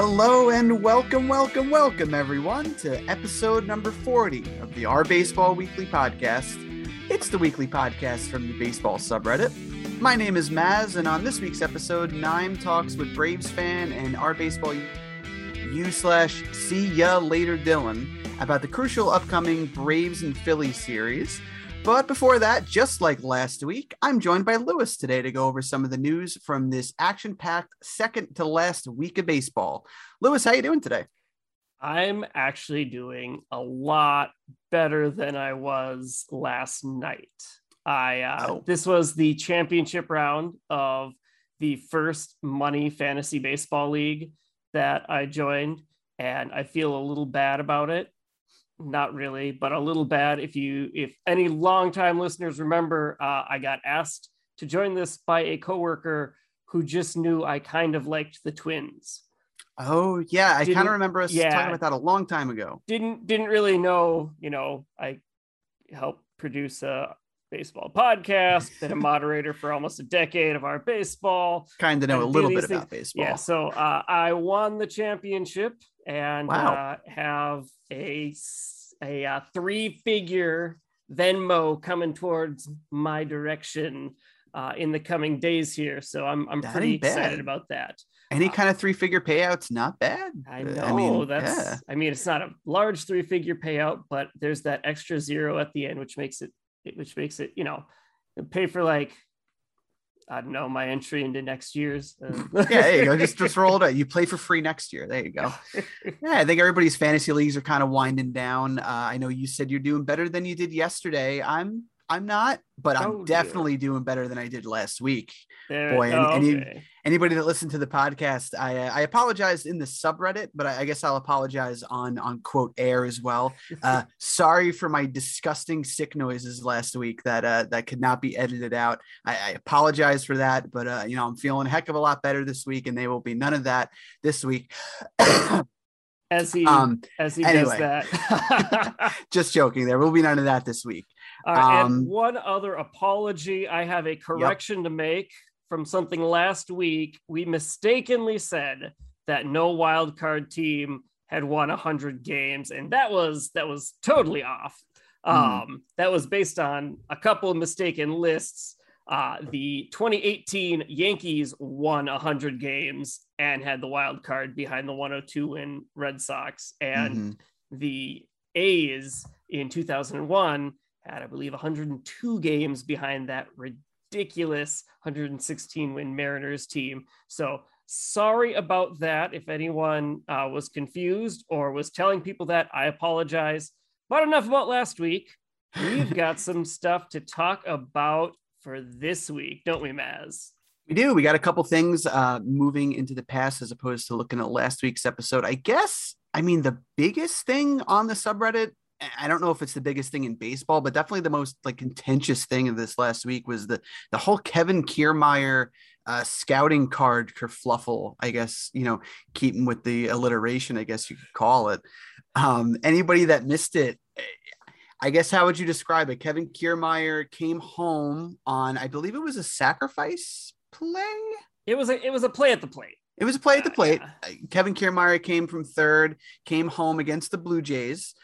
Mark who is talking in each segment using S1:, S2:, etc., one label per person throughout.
S1: Hello and welcome, welcome, welcome, everyone, to episode number 40 of the Our Baseball Weekly podcast. It's the weekly podcast from the baseball subreddit. My name is Maz, and on this week's episode, Nime talks with Braves fan and Our Baseball U slash See Ya Later Dylan about the crucial upcoming Braves and Phillies series. But before that, just like last week, I'm joined by Lewis today to go over some of the news from this action-packed second to last week of baseball. Lewis, how you doing today?
S2: I'm actually doing a lot better than I was last night. I uh, oh. this was the championship round of the first money fantasy baseball league that I joined, and I feel a little bad about it not really, but a little bad. If you, if any longtime listeners remember, uh, I got asked to join this by a coworker who just knew I kind of liked the twins.
S1: Oh yeah, I kind of remember us yeah, talking about that a long time ago.
S2: Didn't didn't really know, you know, I helped produce a baseball podcast, been a moderator for almost a decade of our baseball.
S1: Kind of know a little bit things. about baseball.
S2: Yeah, so uh, I won the championship and wow. uh, have a a uh, three figure Venmo coming towards my direction uh, in the coming days here. So I'm I'm that pretty excited about that.
S1: Any uh, kind of three figure payouts, not bad.
S2: I know I mean, that's. Yeah. I mean, it's not a large three figure payout, but there's that extra zero at the end, which makes it which makes it you know pay for like I don't know my entry into next year's. Uh.
S1: yeah, there you go. Just just roll it out. You play for free next year. There you go. yeah, I think everybody's fantasy leagues are kind of winding down. Uh, I know you said you're doing better than you did yesterday. I'm I'm not, but I'm oh, definitely doing better than I did last week. There, Boy, oh, any, okay. anybody that listened to the podcast, I I apologize in the subreddit, but I, I, guess I'll apologize on on quote air as well. Uh, sorry for my disgusting sick noises last week that uh, that could not be edited out. I, I apologize for that, but uh, you know I'm feeling a heck of a lot better this week, and there will be none of that this week.
S2: as he um, as he anyway. does
S1: that. just joking. There will be none of that this week.
S2: Uh, um, and one other apology. I have a correction yep. to make from something last week. We mistakenly said that no wild card team had won 100 games and that was that was totally off. Mm. Um, that was based on a couple of mistaken lists. Uh, the 2018 Yankees won 100 games and had the wild card behind the 102 win Red Sox, and mm-hmm. the A's in 2001 had, I believe, 102 games behind that ridiculous 116 win Mariners team. So sorry about that. If anyone uh, was confused or was telling people that, I apologize. But enough about last week. We've got some stuff to talk about for this week, don't we, Maz?
S1: We do. We got a couple things uh, moving into the past as opposed to looking at last week's episode. I guess, I mean, the biggest thing on the subreddit I don't know if it's the biggest thing in baseball, but definitely the most like contentious thing of this last week was the the whole Kevin Kiermaier uh, scouting card kerfluffle. I guess you know, keeping with the alliteration, I guess you could call it. Um, anybody that missed it, eh, I guess how would you describe it? Kevin Kiermaier came home on, I believe it was a sacrifice play.
S2: It was a it was a play at the plate.
S1: It was a play at the plate. Uh, Kevin Kiermaier came from third, came home against the Blue Jays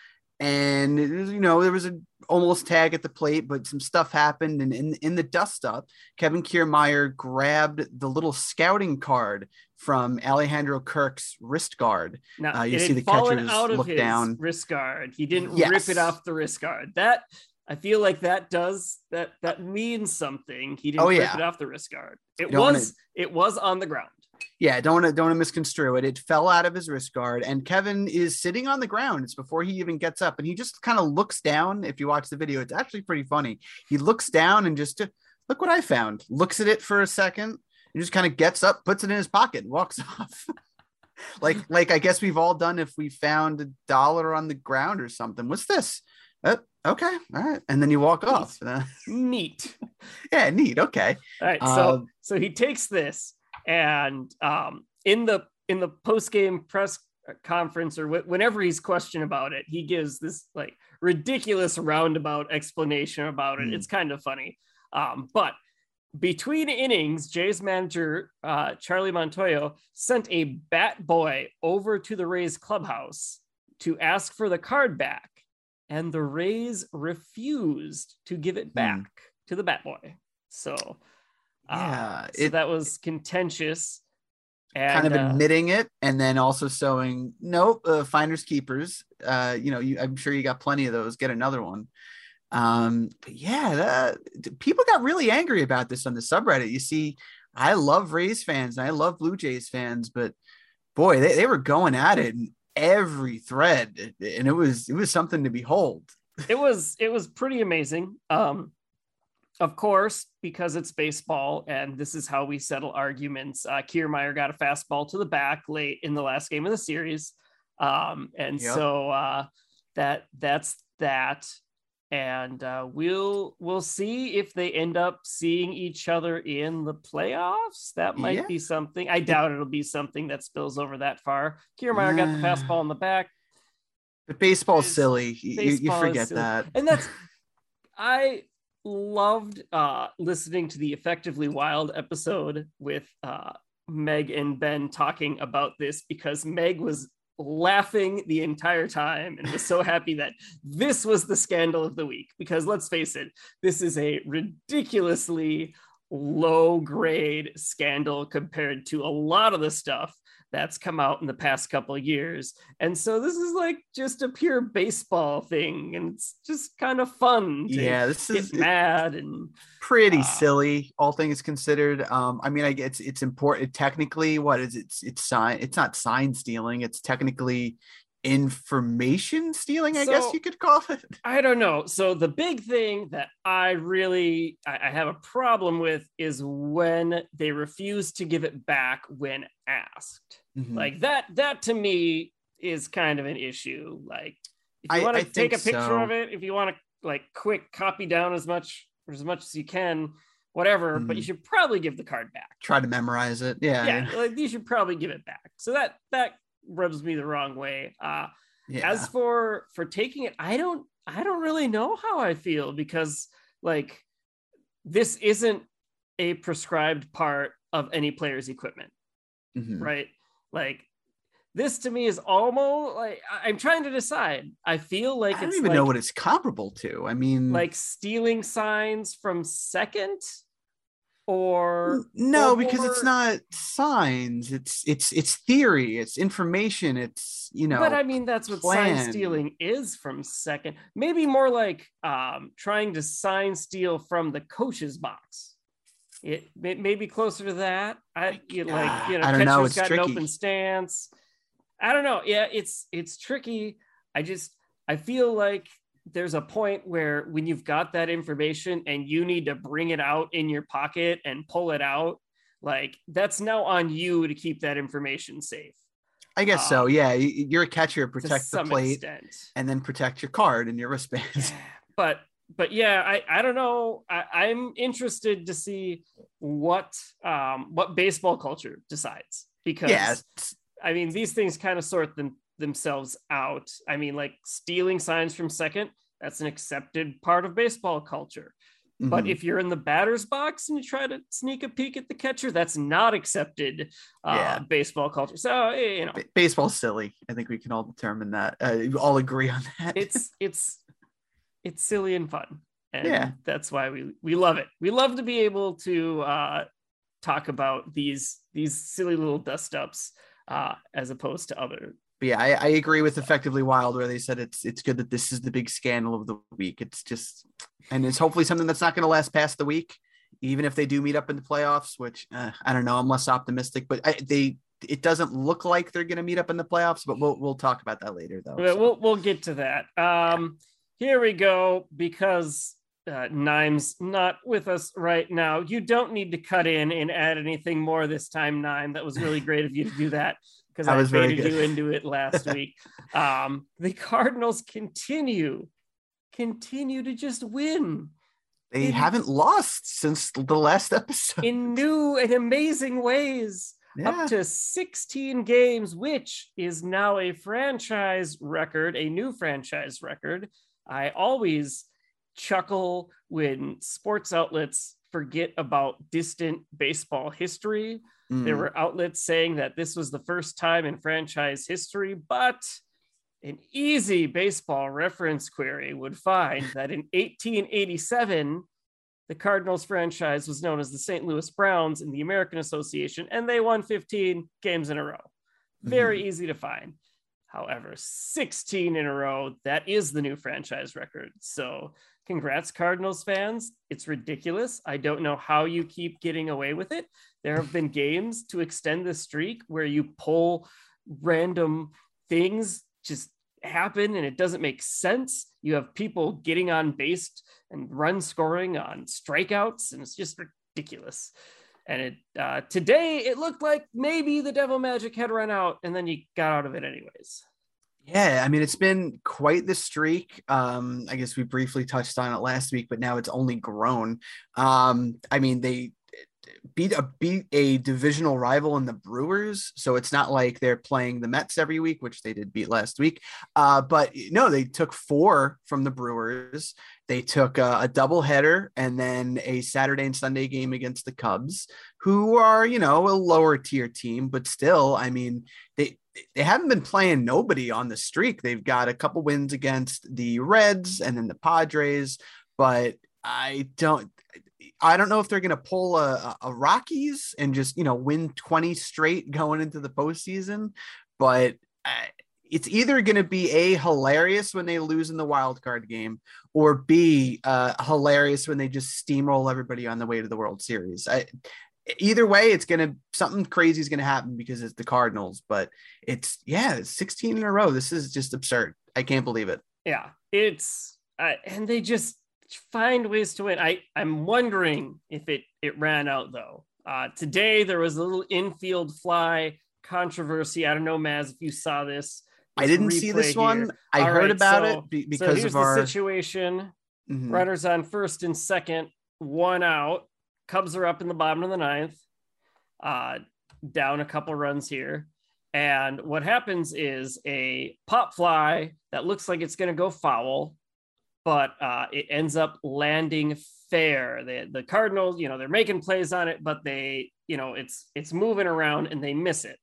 S1: and was, you know there was a almost tag at the plate, but some stuff happened, and in in the dust up, Kevin Kiermaier grabbed the little scouting card from Alejandro Kirk's wrist guard.
S2: Now, uh, you see the catchers out of look his down. Wrist guard. He didn't yes. rip it off the wrist guard. That I feel like that does that that means something. He didn't oh, yeah. rip it off the wrist guard. It was wanna... it was on the ground
S1: yeah, don't want to don't misconstrue it. It fell out of his wrist guard, and Kevin is sitting on the ground. It's before he even gets up, and he just kind of looks down. If you watch the video, it's actually pretty funny. He looks down and just look what I found. Looks at it for a second, and just kind of gets up, puts it in his pocket, walks off. like like I guess we've all done if we found a dollar on the ground or something. What's this? Uh, okay, all right, and then you walk neat. off.
S2: neat.
S1: yeah, neat. Okay.
S2: All right. So um, so he takes this and um, in the in the post game press conference or wh- whenever he's questioned about it, he gives this like ridiculous roundabout explanation about it. Mm. It's kind of funny. Um, but between innings, Jay's manager, uh, Charlie Montoyo, sent a bat boy over to the Rays clubhouse to ask for the card back, and the Rays refused to give it hmm. back mm. to the bat boy. So, uh, yeah, so that was contentious.
S1: And, kind of uh, admitting it and then also showing nope uh, finders keepers uh you know you, i'm sure you got plenty of those get another one um, but yeah, that, people got really angry about this on the subreddit. You see, I love Rays fans and I love Blue Jays fans, but boy, they, they were going at it in every thread, and it was it was something to behold.
S2: it was it was pretty amazing. Um, of course, because it's baseball and this is how we settle arguments. Uh, Kiermaier got a fastball to the back late in the last game of the series, um, and yep. so uh, that that's that and uh, we'll we'll see if they end up seeing each other in the playoffs. That might yeah. be something. I doubt it'll be something that spills over that far. Kiermaier got the fastball in the back.
S1: But baseball's is, silly. Baseball you, you forget that.
S2: And that's I loved uh, listening to the effectively wild episode with uh, Meg and Ben talking about this because Meg was laughing the entire time and was so happy that this was the scandal of the week. Because let's face it, this is a ridiculously low grade scandal compared to a lot of the stuff that's come out in the past couple years. And so this is like just a pure baseball thing. And it's just kind of fun.
S1: yeah, this is
S2: mad and
S1: pretty uh, silly, all things considered. Um, I mean, I guess it's, it's important technically. What is it? It's, it's sign, it's not sign stealing, it's technically information stealing i so, guess you could call it
S2: i don't know so the big thing that i really I, I, have a problem with is when they refuse to give it back when asked mm-hmm. like that that to me is kind of an issue like if you want to take a picture so. of it if you want to like quick copy down as much or as much as you can whatever mm-hmm. but you mm-hmm. should probably give the card back
S1: try to memorize it yeah
S2: yeah like you should probably give it back so that that rubs me the wrong way. Uh, yeah. As for for taking it, I don't I don't really know how I feel because like this isn't a prescribed part of any player's equipment, mm-hmm. right? Like this to me is almost like I'm trying to decide. I feel like
S1: I don't even
S2: like,
S1: know what it's comparable to. I mean,
S2: like stealing signs from second or
S1: no or because it's not signs it's it's it's theory it's information it's you know
S2: but i mean that's what plan. sign stealing is from second maybe more like um trying to sign steal from the coach's box it may, maybe closer to that i you like you know I don't know. It's got tricky. an open stance i don't know yeah it's it's tricky i just i feel like there's a point where when you've got that information and you need to bring it out in your pocket and pull it out, like that's now on you to keep that information safe.
S1: I guess um, so. Yeah, you're a catcher. Protect the plate, extent. and then protect your card and your wristbands.
S2: But but yeah, I I don't know. I, am interested to see what um what baseball culture decides because yeah. I mean these things kind of sort them themselves out. I mean, like stealing signs from second, that's an accepted part of baseball culture. Mm-hmm. But if you're in the batter's box and you try to sneak a peek at the catcher, that's not accepted uh, yeah. baseball culture. So you know, B-
S1: baseball's silly. I think we can all determine that. Uh, all agree on that.
S2: it's it's it's silly and fun, and yeah. that's why we we love it. We love to be able to uh, talk about these these silly little dust ups uh, as opposed to other
S1: but yeah, I, I, agree with effectively wild where they said it's it's good that this is the big scandal of the week. It's just and it's hopefully something that's not going to last past the week, even if they do meet up in the playoffs. Which uh, I don't know. I'm less optimistic, but I, they it doesn't look like they're going to meet up in the playoffs. But we'll we'll talk about that later though.
S2: So. We'll we'll get to that. Um, here we go because uh, Nime's not with us right now. You don't need to cut in and add anything more this time, Nime. That was really great of you to do that because I, I baited you into it last week. Um, the Cardinals continue, continue to just win.
S1: They in, haven't lost since the last episode
S2: in new and amazing ways. Yeah. Up to 16 games, which is now a franchise record, a new franchise record. I always chuckle when sports outlets forget about distant baseball history. Mm. There were outlets saying that this was the first time in franchise history, but an easy baseball reference query would find that in 1887, the Cardinals franchise was known as the St. Louis Browns in the American Association, and they won 15 games in a row. Very mm-hmm. easy to find. However, 16 in a row, that is the new franchise record. So, congrats, Cardinals fans. It's ridiculous. I don't know how you keep getting away with it. There have been games to extend the streak where you pull random things just happen and it doesn't make sense. You have people getting on base and run scoring on strikeouts, and it's just ridiculous. And it uh, today it looked like maybe the Devil Magic had run out, and then you got out of it anyways.
S1: Yeah, I mean it's been quite the streak. Um, I guess we briefly touched on it last week, but now it's only grown. Um, I mean they beat a beat a divisional rival in the Brewers, so it's not like they're playing the Mets every week, which they did beat last week. Uh, but no, they took four from the Brewers. They took a, a double header and then a Saturday and Sunday game against the Cubs, who are you know a lower tier team, but still, I mean they they haven't been playing nobody on the streak. They've got a couple wins against the Reds and then the Padres, but I don't I don't know if they're going to pull a, a, Rockies and just you know win 20 straight going into the postseason, but uh, it's either going to be a hilarious when they lose in the wild card game, or b uh, hilarious when they just steamroll everybody on the way to the World Series. I, either way, it's gonna something crazy is gonna happen because it's the Cardinals. But it's yeah, it's 16 in a row. This is just absurd. I can't believe it.
S2: Yeah, it's uh, and they just find ways to win. I I'm wondering if it it ran out though. Uh, today there was a little infield fly controversy. I don't know, Maz, if you saw this.
S1: I didn't see this here. one. I All heard right, about so, it be- because so of our
S2: situation. Mm-hmm. Runners on first and second, one out. Cubs are up in the bottom of the ninth, uh, down a couple runs here. And what happens is a pop fly that looks like it's going to go foul but uh, it ends up landing fair. The the Cardinals, you know, they're making plays on it, but they, you know, it's it's moving around and they miss it.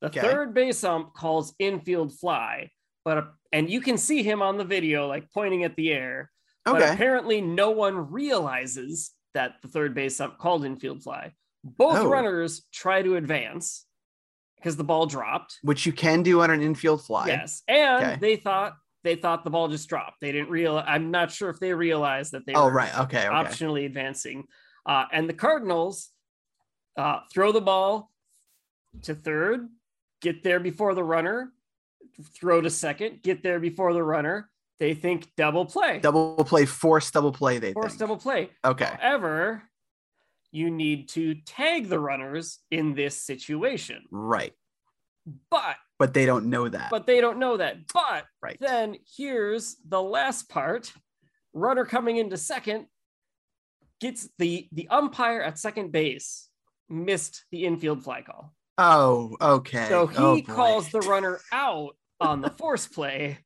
S2: The okay. third base ump calls infield fly, but and you can see him on the video like pointing at the air. Okay. But apparently, no one realizes that the third base ump called infield fly. Both oh. runners try to advance because the ball dropped,
S1: which you can do on an infield fly.
S2: Yes, and okay. they thought they thought the ball just dropped. They didn't realize. I'm not sure if they realized that they oh,
S1: were right. okay, okay.
S2: optionally advancing. Uh, and the Cardinals uh, throw the ball to third, get there before the runner, throw to second, get there before the runner. They think double play.
S1: Double play, force double play. They
S2: force
S1: think.
S2: double play.
S1: Okay.
S2: However, you need to tag the runners in this situation.
S1: Right.
S2: But
S1: but they don't know that.
S2: But they don't know that. But
S1: right.
S2: then here's the last part. Runner coming into second gets the the umpire at second base missed the infield fly call.
S1: Oh, okay.
S2: So he oh, calls the runner out on the force play.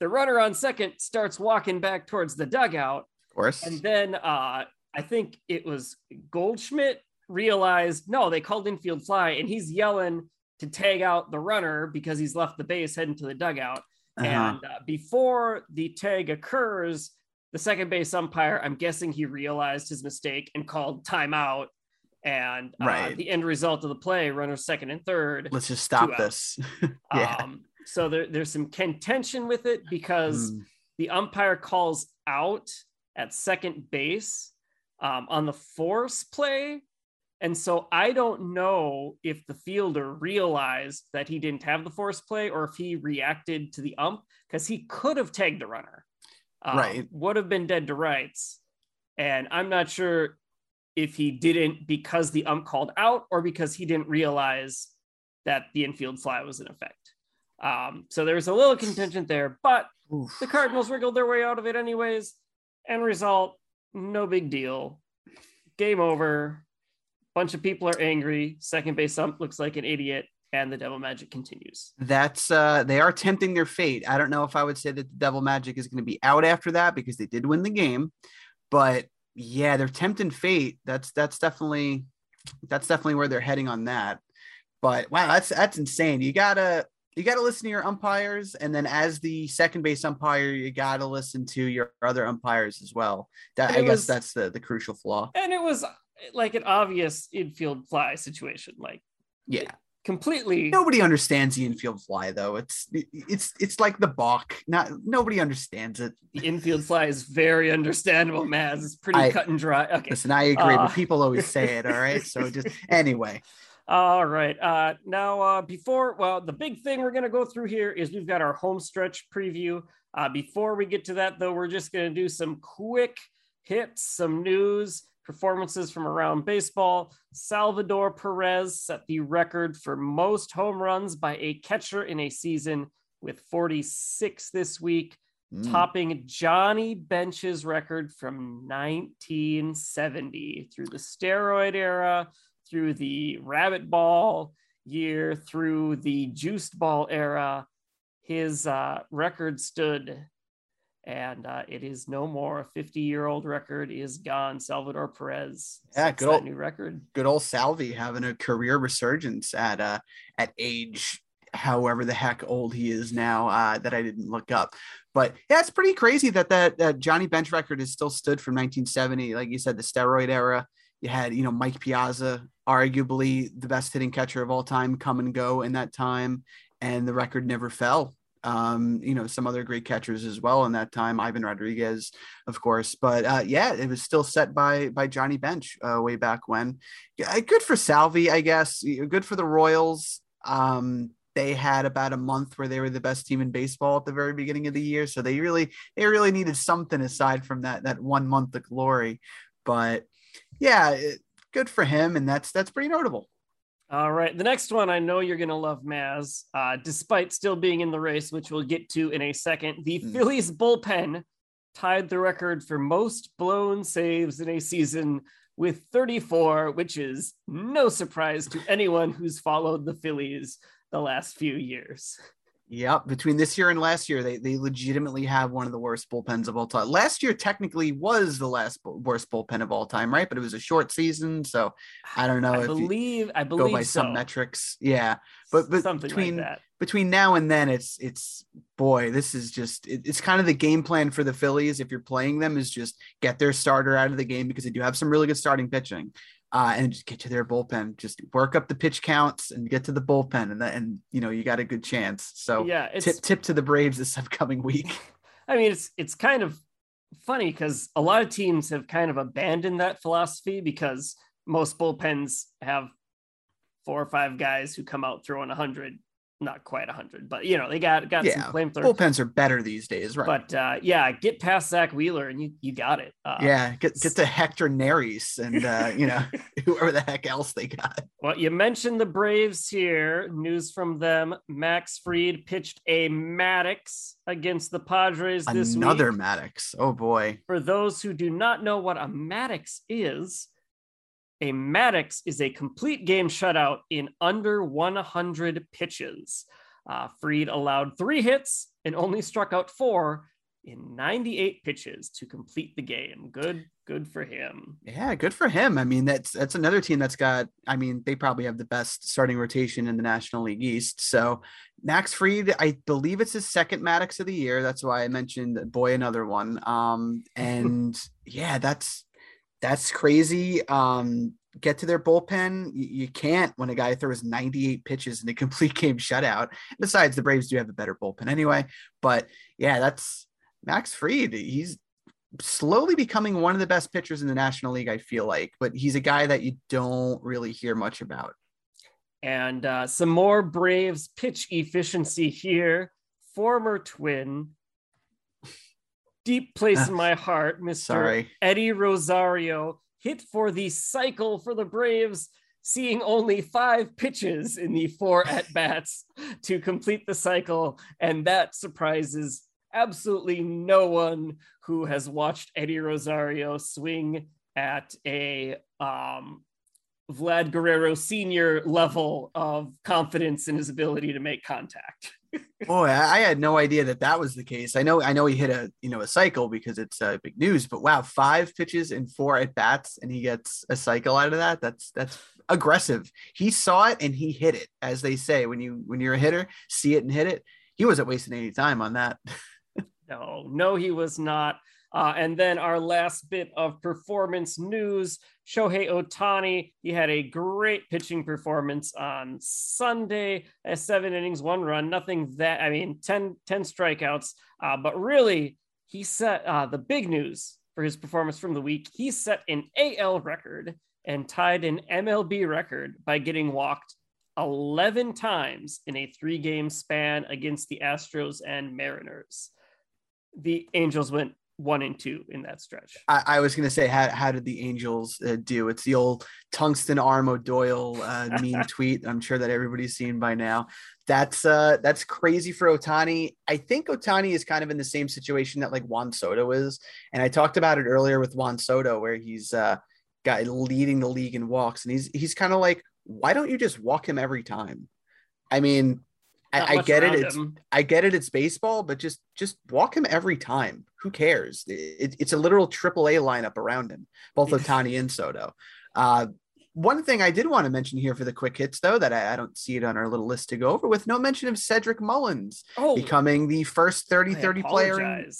S2: The runner on second starts walking back towards the dugout.
S1: Of course.
S2: And then uh, I think it was Goldschmidt realized no, they called infield fly, and he's yelling, to tag out the runner because he's left the base heading to the dugout. Uh-huh. And uh, before the tag occurs, the second base umpire, I'm guessing he realized his mistake and called timeout. And uh, right. the end result of the play, runners second and third.
S1: Let's just stop this.
S2: yeah. Um, so there, there's some contention with it because mm. the umpire calls out at second base um, on the force play and so I don't know if the fielder realized that he didn't have the force play or if he reacted to the ump because he could have tagged the runner.
S1: Um, right.
S2: Would have been dead to rights. And I'm not sure if he didn't because the ump called out or because he didn't realize that the infield fly was in effect. Um, so there was a little contention there, but Oof. the Cardinals wriggled their way out of it anyways. End result, no big deal. Game over bunch of people are angry. Second base ump looks like an idiot, and the devil magic continues.
S1: That's uh they are tempting their fate. I don't know if I would say that the devil magic is going to be out after that because they did win the game, but yeah, they're tempting fate. That's that's definitely that's definitely where they're heading on that. But wow, that's that's insane. You gotta you gotta listen to your umpires, and then as the second base umpire, you gotta listen to your other umpires as well. That I guess that's the the crucial flaw.
S2: And it was like an obvious infield fly situation. Like
S1: yeah,
S2: completely
S1: nobody understands the infield fly though. It's it's it's like the balk not nobody understands it.
S2: The infield fly is very understandable Maz. it's pretty I, cut and dry. Okay.
S1: Listen i agree uh, but people always say it all right? So just anyway.
S2: All right uh now uh before well the big thing we're going to go through here is we've got our home stretch preview. Uh before we get to that though we're just going to do some quick hits some news performances from around baseball. Salvador Perez set the record for most home runs by a catcher in a season with 46 this week, mm. topping Johnny Bench's record from 1970 through the steroid era, through the rabbit ball year, through the juiced ball era. His uh, record stood and uh, it is no more. A 50 year old record is gone. Salvador Perez.
S1: Yeah, good old
S2: new record.
S1: Good old Salvi having a career resurgence at uh at age however the heck old he is now uh, that I didn't look up. But yeah, it's pretty crazy that that, that Johnny Bench record is still stood from 1970. Like you said, the steroid era. You had, you know, Mike Piazza, arguably the best hitting catcher of all time, come and go in that time, and the record never fell um, you know, some other great catchers as well in that time, Ivan Rodriguez, of course. But uh, yeah, it was still set by by Johnny Bench uh, way back when. Yeah, good for Salvi, I guess. Good for the Royals. Um, they had about a month where they were the best team in baseball at the very beginning of the year, so they really they really needed something aside from that that one month of glory. But yeah, it, good for him, and that's that's pretty notable.
S2: All right. The next one I know you're going to love, Maz, uh, despite still being in the race, which we'll get to in a second. The mm. Phillies bullpen tied the record for most blown saves in a season with 34, which is no surprise to anyone who's followed the Phillies the last few years.
S1: Yep. Between this year and last year, they, they legitimately have one of the worst bullpens of all time. Last year technically was the last worst bullpen of all time, right? But it was a short season, so I don't know.
S2: I believe I believe go by
S1: so. some metrics. Yeah, but but
S2: Something
S1: between
S2: like
S1: between now and then, it's it's boy, this is just it, it's kind of the game plan for the Phillies. If you're playing them, is just get their starter out of the game because they do have some really good starting pitching uh, and just get to their bullpen. Just work up the pitch counts and get to the bullpen, and then and you know you got a good chance. So
S2: yeah,
S1: tip tip to the Braves this upcoming week.
S2: I mean, it's it's kind of funny because a lot of teams have kind of abandoned that philosophy because most bullpens have four or five guys who come out throwing 100 not quite 100 but you know they got got yeah, some flamethrowers
S1: bullpens are better these days right
S2: but uh yeah get past Zack wheeler and you you got it uh,
S1: yeah get get to hector neris and uh you know whoever the heck else they got
S2: well you mentioned the braves here news from them max Fried pitched a Maddux against the padres this week.
S1: another
S2: week.
S1: maddux oh boy
S2: for those who do not know what a Maddux is a Maddux is a complete game shutout in under 100 pitches. Uh, Fried allowed three hits and only struck out four in 98 pitches to complete the game. Good, good for him.
S1: Yeah, good for him. I mean, that's that's another team that's got. I mean, they probably have the best starting rotation in the National League East. So Max Fried, I believe it's his second Maddux of the year. That's why I mentioned boy another one. Um, and yeah, that's that's crazy. Um, get to their bullpen. You, can't when a guy throws 98 pitches in a complete game shutout. Besides, the Braves do have a better bullpen anyway. But yeah, that's Max Fried. He's slowly becoming one of the best pitchers in the National League, I feel like, but he's a guy that you don't really hear much about.
S2: And uh, some more Braves pitch efficiency here. Former twin deep place in my heart, Mr. Sorry. Eddie Rosario hit for the cycle for the Braves, seeing only five pitches in the four at bats to complete the cycle. And that surprises absolutely no one who has watched Eddie Rosario swing at a um, Vlad Guerrero senior level of confidence in his ability to make contact.
S1: Boy, I had no idea that that was the case. I know, I know he hit a you know a cycle because it's uh, big news. But wow, five pitches and four at bats, and he gets a cycle out of that. That's that's aggressive. He saw it and he hit it, as they say when you when you're a hitter, see it and hit it. He wasn't wasting any time on that.
S2: no, no, he was not. Uh, and then our last bit of performance news Shohei Ohtani, he had a great pitching performance on Sunday, at seven innings, one run, nothing that, I mean, 10, 10 strikeouts. Uh, but really, he set uh, the big news for his performance from the week. He set an AL record and tied an MLB record by getting walked 11 times in a three game span against the Astros and Mariners. The Angels went one and two in that stretch.
S1: I, I was going to say, how, how did the Angels uh, do? It's the old tungsten arm O'Doyle uh, mean tweet. I'm sure that everybody's seen by now. That's uh, that's crazy for Ohtani. I think Ohtani is kind of in the same situation that like Juan Soto is, and I talked about it earlier with Juan Soto, where he's uh, got leading the league in walks, and he's he's kind of like, why don't you just walk him every time? I mean, I, I, get it. It's. I get it. It's baseball, but just just walk him every time. Who cares? It, it's a literal triple A lineup around him, both Ohtani and Soto. Uh, one thing I did want to mention here for the quick hits, though, that I, I, don't see it on our little list to go over with, no mention of Cedric Mullins oh, becoming the first 30 30 player in,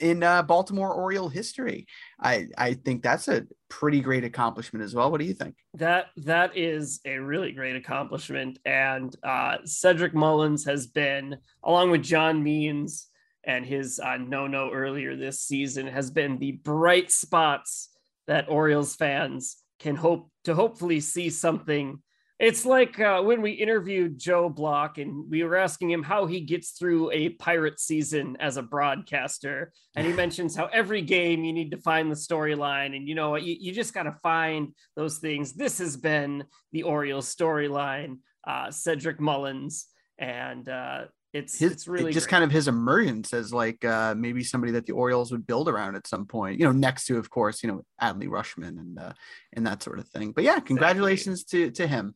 S1: in uh, Baltimore Oriole history. I I think that's a pretty great accomplishment as well. What do you think?
S2: That that is a really great accomplishment, and uh, Cedric Mullins has been, along with John Means and his uh, no no earlier this season, has been the bright spots that Orioles fans can hope to hopefully see something it's like uh, when we interviewed Joe Block and we were asking him how he gets through a pirate season as a broadcaster. And he mentions how every game you need to find the storyline. And you know, you, you just got to find those things. This has been the Orioles storyline, uh, Cedric Mullins. And uh, it's, his, it's really
S1: just great. kind of his emergence as like uh, maybe somebody that the Orioles would build around at some point, you know, next to, of course, you know, Adley Rutschman and, uh, and that sort of thing. But yeah, congratulations exactly. to, to him.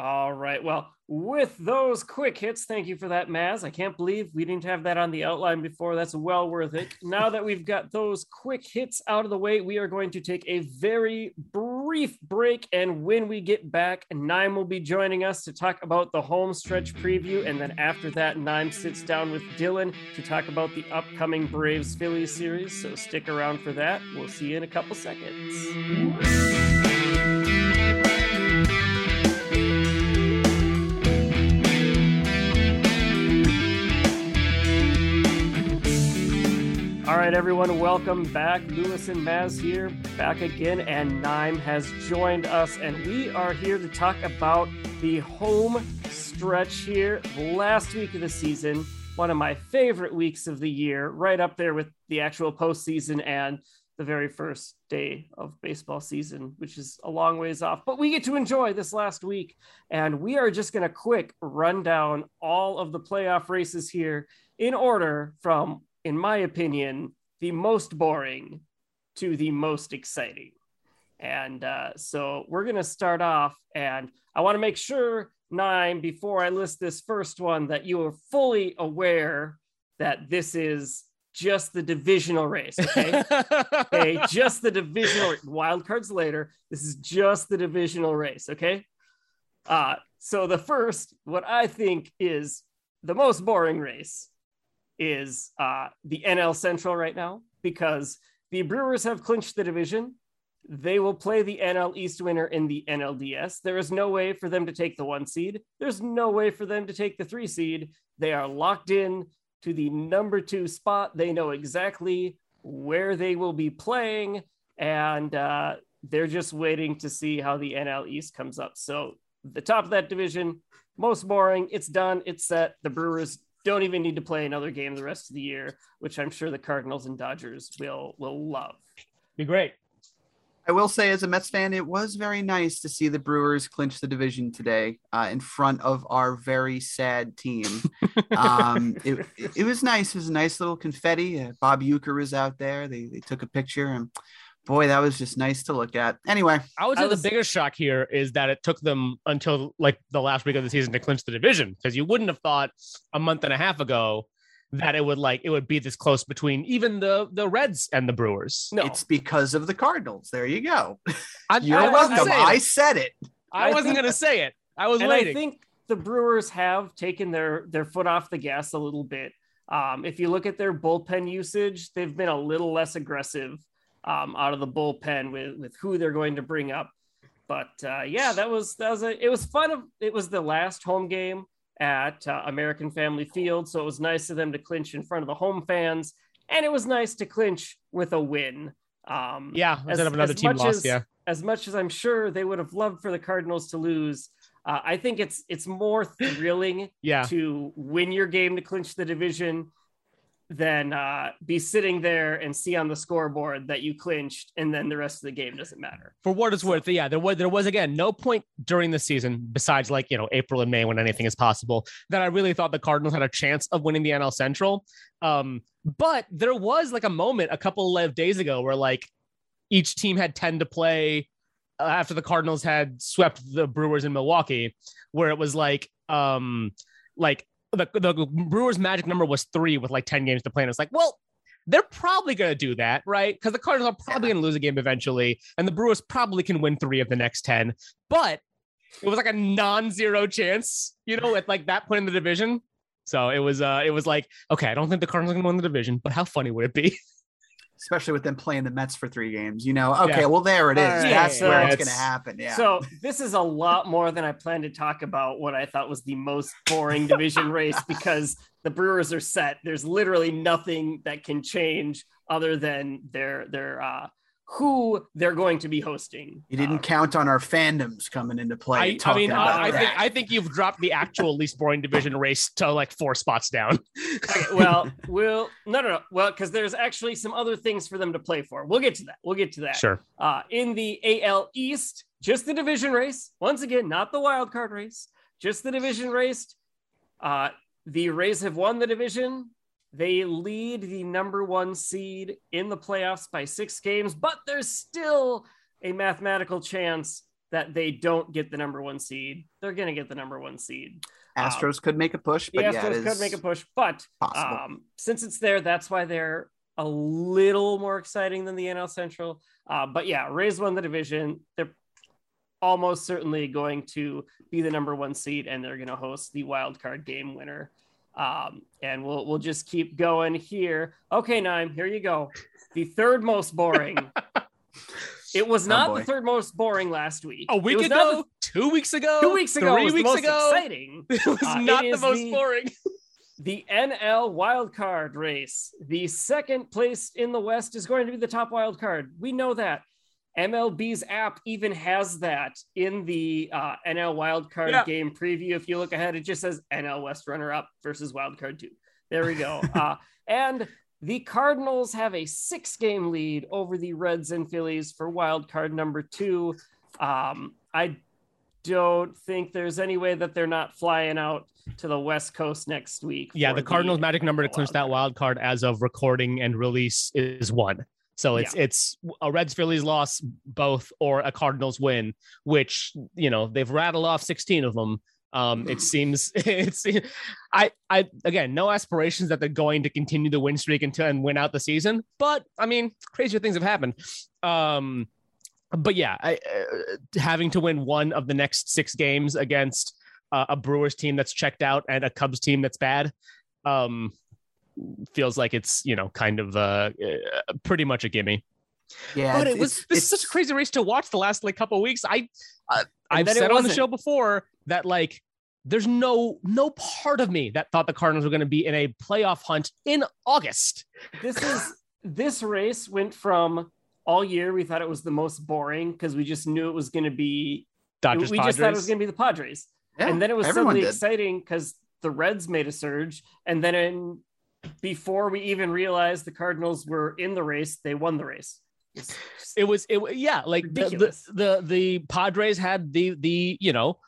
S2: All right. Well, with those quick hits, thank you for that, Maz. I can't believe we didn't have that on the outline before. That's well worth it. Now that we've got those quick hits out of the way, we are going to take a very brief break. And when we get back, Nime will be joining us to talk about the home stretch preview. And then after that, Nime sits down with Dylan to talk about the upcoming Braves Phillies series. So stick around for that. We'll see you in a couple seconds. All right, everyone, welcome back. Lewis and Maz here, back again, and Nime has joined us, and we are here to talk about the home stretch here, last week of the season, one of my favorite weeks of the year, right up there with the actual postseason and the very first day of baseball season, which is a long ways off. But we get to enjoy this last week, and we are just going to quick run down all of the playoff races here in order from in my opinion, the most boring to the most exciting. And uh, so we're going to start off, and I want to make sure, Nine, before I list this first one, that you are fully aware that this is just the divisional race. Okay. okay. Just the divisional wild cards later. This is just the divisional race. Okay. Uh, so the first, what I think is the most boring race is uh, the NL Central right now because the Brewers have clinched the division. They will play the NL East winner in the NLDS. There is no way for them to take the one seed. There's no way for them to take the three seed. They are locked in to the number two spot. They know exactly where they will be playing, and uh, they're just waiting to see how the NL East comes up. So, the top of that division, most boring. It's done. It's set. The Brewers don't even need to play another game the rest of the year, which I'm sure the Cardinals and Dodgers will will love.
S3: Be great.
S1: I will say, as a Mets fan, it was very nice to see the Brewers clinch the division today uh, in front of our very sad team. um, it, it, was nice. It was a nice little confetti. Uh, Bob Uecker was out there. They, they took a picture and boy, that was just nice to look at. Anyway,
S3: I would say was... the biggest shock here is that it took them until like the last week of the season to clinch the division because you wouldn't have thought a month and a half ago that it would like it would be this close between even the the Reds and the Brewers.
S1: No, it's because of the Cardinals. There you go. I, You're I welcome. I said it.
S3: I, wasn't going to say it. I was
S2: and
S3: waiting.
S2: I think the Brewers have taken their their foot off the gas a little bit. Um, if you look at their bullpen usage, they've been a little less aggressive um, out of the bullpen with with who they're going to bring up. But uh, yeah, that was that was a it was fun. Of, It was the last home game at uh, American Family Field, so it was nice of them to clinch in front of the home fans, and it was nice to clinch with a win. Um,
S3: yeah, instead as, of another team lost.
S2: As,
S3: yeah,
S2: as much as I'm sure they would have loved for the Cardinals to lose, uh, I think it's it's more thrilling
S3: yeah.
S2: to win your game to clinch the division than uh, be sitting there and see on the scoreboard that you clinched and then the rest of the game doesn't matter.
S3: For what it's worth, yeah, there was there was again no point during the season besides like you know April and May when anything is possible that I really thought the Cardinals had a chance of winning the NL Central. Um, but there was like a moment a couple of days ago where like each team had 10 to play uh, after the Cardinals had swept the Brewers in Milwaukee, where it was like um like the, the Brewers' magic number was three with like 10 games to play. And it's like, well, they're probably going to do that, right? Because the Cardinals are probably going to lose a game eventually, and the Brewers probably can win three of the next 10. But it was like a non-zero chance, you know, at like that point in the division. So it was uh it was like, okay, I don't think the Cardinals are gonna win the division, but how funny would it be?
S1: especially with them playing the Mets for three games. You know, okay, yeah. well there it is. Right. That's yeah, where it's, it's going to happen. Yeah.
S2: So this is a lot more than I planned to talk about. What I thought was the most boring division race because the Brewers are set. There's literally nothing that can change other than their their uh, who they're going to be hosting.
S1: You didn't uh, count on our fandoms coming into play. I, I mean, I,
S3: I, think I think you've dropped the actual least boring division race to like four spots down.
S2: okay, well, we'll no, no, no. Well, because there's actually some other things for them to play for. We'll get to that. We'll get to that.
S3: Sure.
S2: Uh, in the AL East, just the division race. Once again, not the wild card race. Just the division race. Uh, the Rays have won the division. They lead the number one seed in the playoffs by six games, but there's still a mathematical chance that they don't get the number one seed. They're going to get the number one seed.
S1: Astros um, could make a push, but
S2: the Astros yeah, could make a push, but um, since it's there, that's why they're a little more exciting than the NL Central. Uh, but yeah, Rays won the division. They're almost certainly going to be the number one seed, and they're going to host the wild card game winner. Um, and we'll we'll just keep going here. Okay, Nine, here you go. The third most boring. it was oh, not oh the third most boring last week.
S3: A week ago, the, two weeks ago,
S2: two weeks ago, three weeks ago. Exciting.
S3: It was uh, not it the most the, boring.
S2: the NL wild card race. The second place in the West is going to be the top wild card. We know that. MLB's app even has that in the uh, NL wildcard yeah. game preview. If you look ahead, it just says NL West runner up versus wildcard two. There we go. uh, and the Cardinals have a six game lead over the Reds and Phillies for wildcard number two. Um, I don't think there's any way that they're not flying out to the West Coast next week.
S3: Yeah, the Cardinals' magic number to clinch that wild card as of recording and release is one. So it's yeah. it's a Reds Phillies loss both or a Cardinals win, which you know they've rattled off 16 of them. Um, it seems it's I I again no aspirations that they're going to continue the win streak until and win out the season, but I mean crazier things have happened. Um, but yeah, I, uh, having to win one of the next six games against uh, a Brewers team that's checked out and a Cubs team that's bad. Um, feels like it's you know kind of uh, uh pretty much a gimme.
S1: Yeah,
S3: but it was this is such a crazy race to watch the last like couple weeks. I uh, I've said on the show before that like there's no no part of me that thought the Cardinals were going to be in a playoff hunt in August.
S2: This is this race went from all year we thought it was the most boring because we just knew it was going to be
S3: Dodgers.
S2: We
S3: Padres.
S2: just thought it was going to be the Padres, yeah, and then it was suddenly did. exciting because the Reds made a surge, and then in before we even realized the Cardinals were in the race, they won the race.
S3: It was it yeah, like the, the, the the Padres had the the you know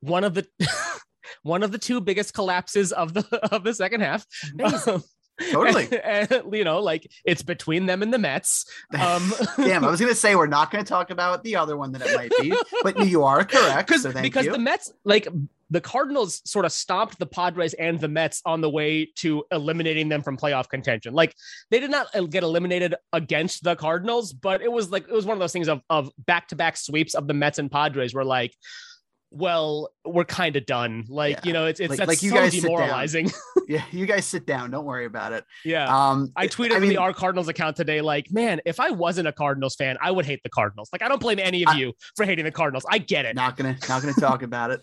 S3: one of the one of the two biggest collapses of the of the second half.
S2: Um,
S1: Totally.
S3: and, and, you know, like it's between them and the Mets. Um,
S1: Damn, I was going to say we're not going to talk about the other one that it might be, but you are correct. So
S3: because
S1: you.
S3: the Mets, like the Cardinals, sort of stopped the Padres and the Mets on the way to eliminating them from playoff contention. Like they did not get eliminated against the Cardinals, but it was like it was one of those things of of back to back sweeps of the Mets and Padres were like well, we're kind of done. Like, yeah. you know, it's it's like, that's like you so guys demoralizing.
S1: yeah, you guys sit down. Don't worry about it.
S3: Yeah. Um, I tweeted I mean, the our Cardinals account today, like, man, if I wasn't a Cardinals fan, I would hate the Cardinals. Like, I don't blame any of I, you for hating the Cardinals. I get it.
S1: Not gonna not gonna talk about it.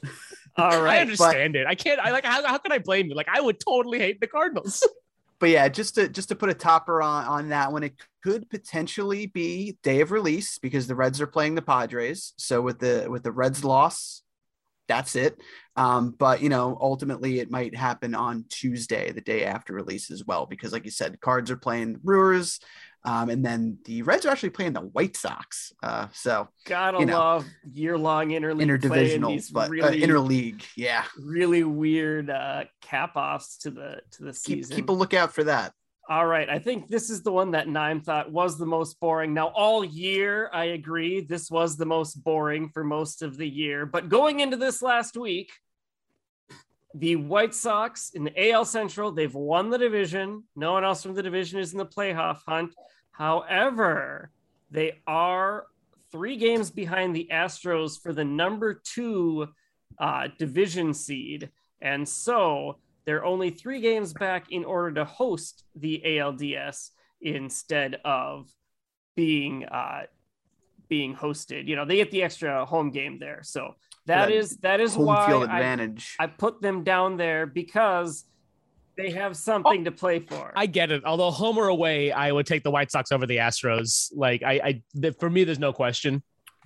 S3: All right. I understand but, it. I can't I like how, how can I blame you? Like, I would totally hate the Cardinals.
S1: but yeah, just to just to put a topper on on that one, it could potentially be day of release because the Reds are playing the Padres. So with the with the Reds loss, that's it. Um, but you know, ultimately, it might happen on Tuesday, the day after release as well, because like you said, Cards are playing the Brewers, um, and then the Reds are actually playing the White Sox. Uh, so
S2: gotta you know, love year long interleague
S1: interdivisional, but uh, really, uh, interleague, yeah,
S2: really weird uh, cap offs to the to the season.
S1: Keep, keep a lookout for that.
S2: All right. I think this is the one that Nime thought was the most boring. Now, all year, I agree, this was the most boring for most of the year. But going into this last week, the White Sox in the AL Central, they've won the division. No one else from the division is in the playoff hunt. However, they are three games behind the Astros for the number two uh, division seed. And so they're only three games back in order to host the ALDS instead of being uh, being hosted. You know, they get the extra home game there. So that, that is that is why advantage. I, I put them down there because they have oh, something oh, to play for.
S3: I get it. Although home or away, I would take the White Sox over the Astros. Like I, I for me, there's no question.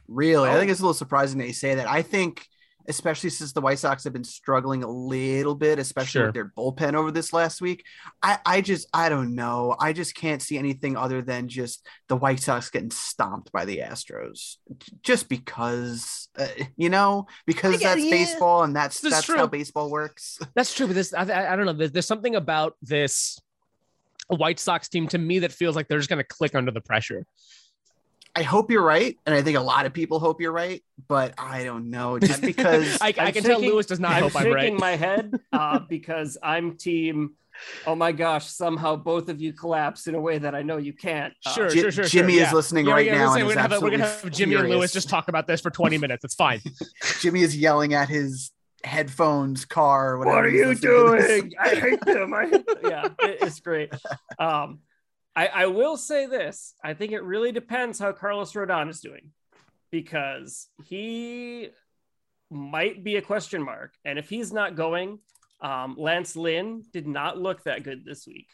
S1: Really, oh. I think it's a little surprising that you say that. I think especially since the White Sox have been struggling a little bit, especially sure. with their bullpen over this last week. I, I just, I don't know. I just can't see anything other than just the White Sox getting stomped by the Astros, just because, uh, you know, because that's yeah. baseball and that's that's true. how baseball works.
S3: That's true. But this, I, I don't know. There's, there's something about this White Sox team to me that feels like they're just going to click under the pressure.
S1: I hope you're right, and I think a lot of people hope you're right, but I don't know. Just because
S3: I, I, can shaking, tell Lewis does not
S2: I'm
S3: hope I'm right.
S2: my head uh, because I'm team. Oh my gosh! Somehow both of you collapse in a way that I know you can't.
S3: Uh, sure, sure, sure.
S1: Jimmy
S3: sure,
S1: is yeah. listening yeah, right yeah, now.
S3: we're, gonna have, we're, gonna have, Jimmy furious. and Lewis just talk about this for 20 minutes. It's fine.
S1: Jimmy is yelling at his headphones, car, whatever.
S2: What are you doing? I hate them. I hate them. Yeah, it, it's great. Um, I, I will say this. I think it really depends how Carlos Rodon is doing because he might be a question mark. And if he's not going, um, Lance Lynn did not look that good this week.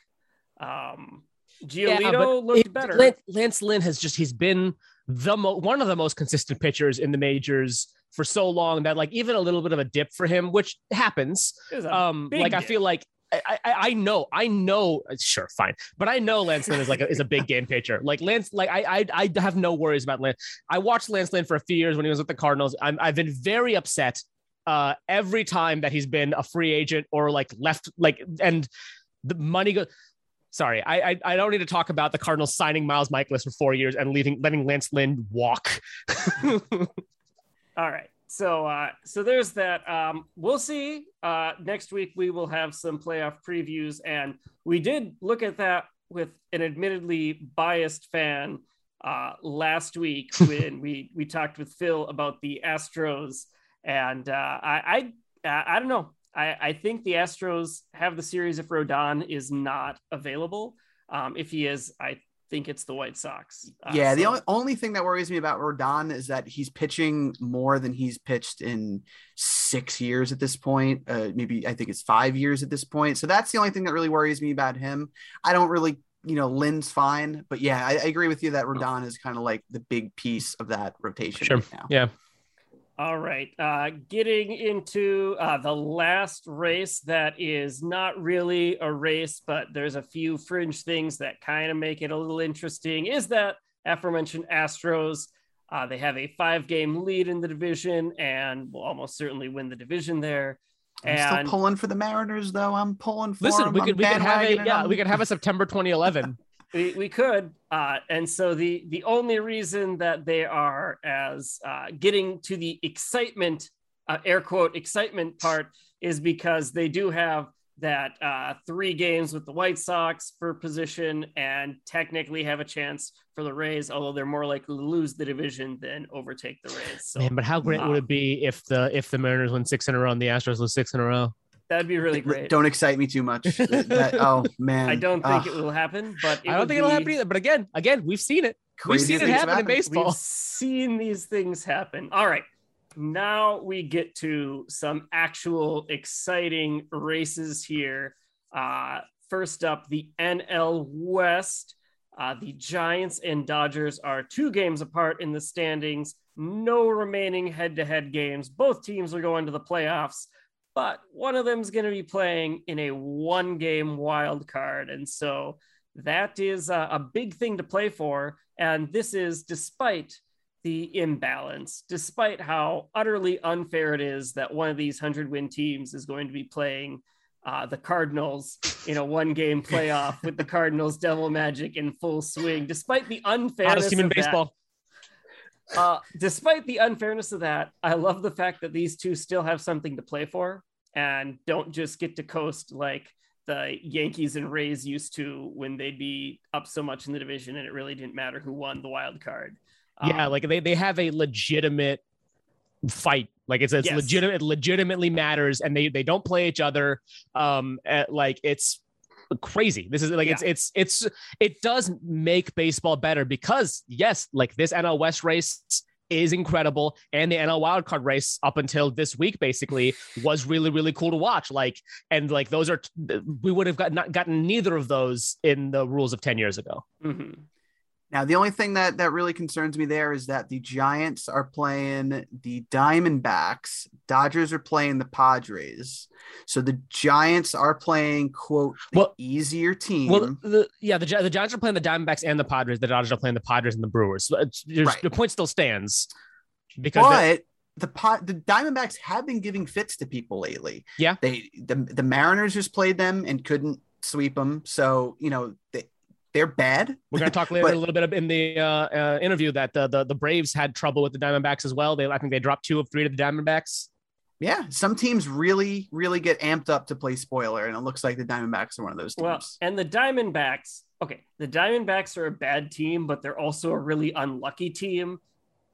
S2: Um, Giolito yeah, looked it, better.
S3: Lance, Lance, Lynn has just, he's been the mo- one of the most consistent pitchers in the majors for so long that like even a little bit of a dip for him, which happens. Um, like dip. I feel like I, I, know, I know. Sure, fine, but I know Lance Lynn is like a, is a big game pitcher. Like Lance, like I, I, I have no worries about Lance. I watched Lance Lynn for a few years when he was with the Cardinals. I'm, I've been very upset uh, every time that he's been a free agent or like left, like and the money goes. Sorry, I, I, I don't need to talk about the Cardinals signing Miles Mikolas for four years and leaving letting Lance Lynn walk.
S2: All right so uh, so there's that. Um, we'll see. Uh, next week we will have some playoff previews, and we did look at that with an admittedly biased fan uh, last week when we we talked with Phil about the Astros, and uh, I, I I don't know. I, I think the Astros have the series if Rodon is not available. Um, if he is, I think it's the White Sox.
S1: Uh, yeah, so. the only, only thing that worries me about Rodon is that he's pitching more than he's pitched in six years at this point. Uh, maybe I think it's five years at this point. So that's the only thing that really worries me about him. I don't really, you know, Lynn's fine, but yeah, I, I agree with you that Rodon is kind of like the big piece of that rotation
S3: sure.
S1: right now.
S3: Yeah.
S2: All right. Uh, getting into uh, the last race that is not really a race, but there's a few fringe things that kind of make it a little interesting is that aforementioned Astros. Uh, they have a five game lead in the division and will almost certainly win the division there.
S1: I'm
S2: and
S1: still pulling for the Mariners, though. I'm pulling for
S3: Listen,
S1: them.
S3: we
S1: I'm
S3: could we could have a yeah
S1: them.
S3: we could have a September 2011.
S2: we, we could uh, and so the the only reason that they are as uh, getting to the excitement uh, air quote excitement part is because they do have that uh, three games with the White Sox for position and technically have a chance for the Rays, although they're more likely to lose the division than overtake the Rays. So
S3: Man, but how great would it be if the if the Mariners win six in a row and the Astros lose six in a row?
S2: That'd be really great.
S1: Don't excite me too much. That- oh man,
S2: I don't think
S1: Ugh,
S2: it will happen, but
S3: I don't
S2: would
S3: think it'll happen either. But again, again, we've seen it. We've seen it
S1: things
S3: happen in baseball.
S2: We've seen these things happen. All right. Now we get to some actual exciting races here. Uh, first up, the NL West. Uh, the Giants and Dodgers are two games apart in the standings. No remaining head to head games. Both teams are going to the playoffs, but one of them is going to be playing in a one game wild card. And so that is a, a big thing to play for. And this is despite the imbalance, despite how utterly unfair it is that one of these 100 win teams is going to be playing uh, the Cardinals in a one game playoff with the Cardinals Devil Magic in full swing, despite the unfairness
S3: Hottest team in baseball.
S2: Uh, despite the unfairness of that, I love the fact that these two still have something to play for and don't just get to coast like the Yankees and Rays used to when they'd be up so much in the division and it really didn't matter who won the wild card.
S3: Yeah,
S2: Um,
S3: like they, they have a legitimate fight. Like it's it's
S2: Yes.
S3: legitimate. It legitimately matters, and they they don't play each other. Um, at, like it's crazy. This is like it's it's it's it does make baseball better because yes, like this NL West race is incredible, and the NL wildcard race up until this week basically was really really cool to watch. Like and like those are we would have got not gotten neither of those in the rules of ten years ago.
S2: mhm.
S1: Now, the only thing that that really concerns me there is that the Giants are playing the Diamondbacks, Dodgers are playing the Padres. So the Giants are playing quote the
S3: Well-
S1: easier team.
S3: Well, the, yeah, the, the Giants are playing the Diamondbacks and the Padres. The Dodgers are playing the Padres and the Brewers. So
S1: Right.
S3: The point still stands because the-
S1: but the pot the Diamondbacks have been giving fits to people lately.
S3: Yeah.
S1: They the the Mariners just played them and couldn't sweep them. So, you know, they they're bad.
S3: we're going to talk later
S1: But-
S3: a little bit in the uh, uh, interview that the, the the Braves had trouble with the Diamondbacks as well. They I think they dropped two of three to the Diamondbacks.
S1: Yeah, some teams really, really get amped up to play spoiler, and it looks like the Diamondbacks are one of those teams.
S2: Well, and the Diamondbacks, okay, the Diamondbacks are a bad team, but they're also a really unlucky team.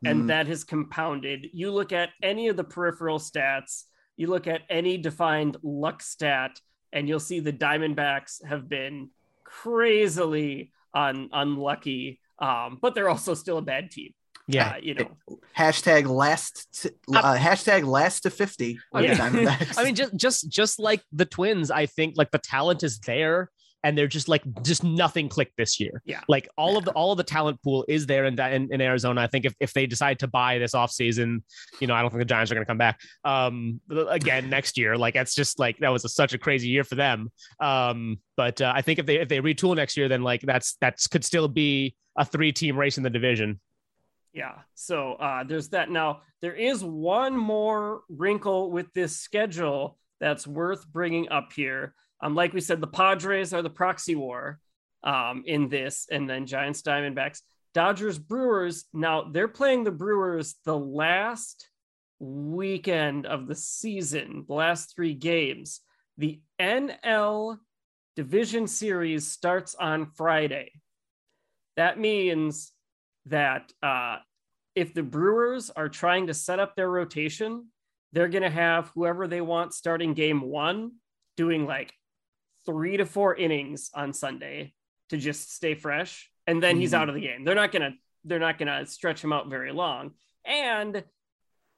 S2: And
S1: Mm.
S2: that has compounded. You look at any of the peripheral stats, you look at any defined luck stat, and you'll see the Diamondbacks have been crazily un- unlucky. Um, but they're also still a bad team.
S3: Yeah,
S2: Uh, you know,
S1: hashtag last to, uh, hashtag last to 50 with
S2: Yeah.
S3: I mean just just just like the Twins, I think like the talent is there. And they're just like just nothing clicked this year.
S2: Yeah.
S3: like all of the all of the talent pool is there in in, in Arizona. I think if, if they decide to buy this offseason, you know, I don't think the Giants are going to come back um again next year. Like it's just like that was a, such a crazy year for them. Um, but uh, I think if they if they retool next year, then like that's that's could still be a three team race in the division.
S2: Yeah. So uh, there's that. Now, there is one more wrinkle with this schedule that's worth bringing up here. Um, like we said, the Padres are the proxy war um, in this, and then Giants, Diamondbacks, Dodgers, Brewers. Now, they're playing the Brewers the last weekend of the season, the last three games. The NL Division Series starts on Friday. That means that uh, if the Brewers are trying to set up their rotation, they're going to have whoever they want starting game one doing like three to four innings on Sunday to just stay fresh. And then he's
S1: Mhm.
S2: out of the game. They're not going to, they're not to stretch him out very long. And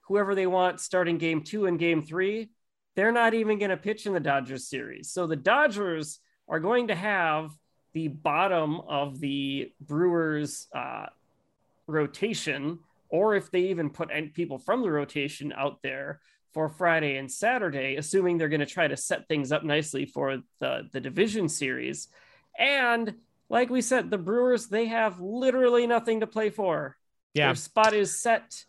S2: whoever they want starting game two and game three, they're not even going to pitch in the Dodgers series. So the Dodgers are going to have the bottom of the Brewers uh, rotation, or if they even put any people from the rotation out there for Friday and Saturday, assuming they're going to try to set things up nicely for the, the division series. And like we said, the Brewers, they have literally nothing to play for.
S3: Yeah.
S2: Their spot is set.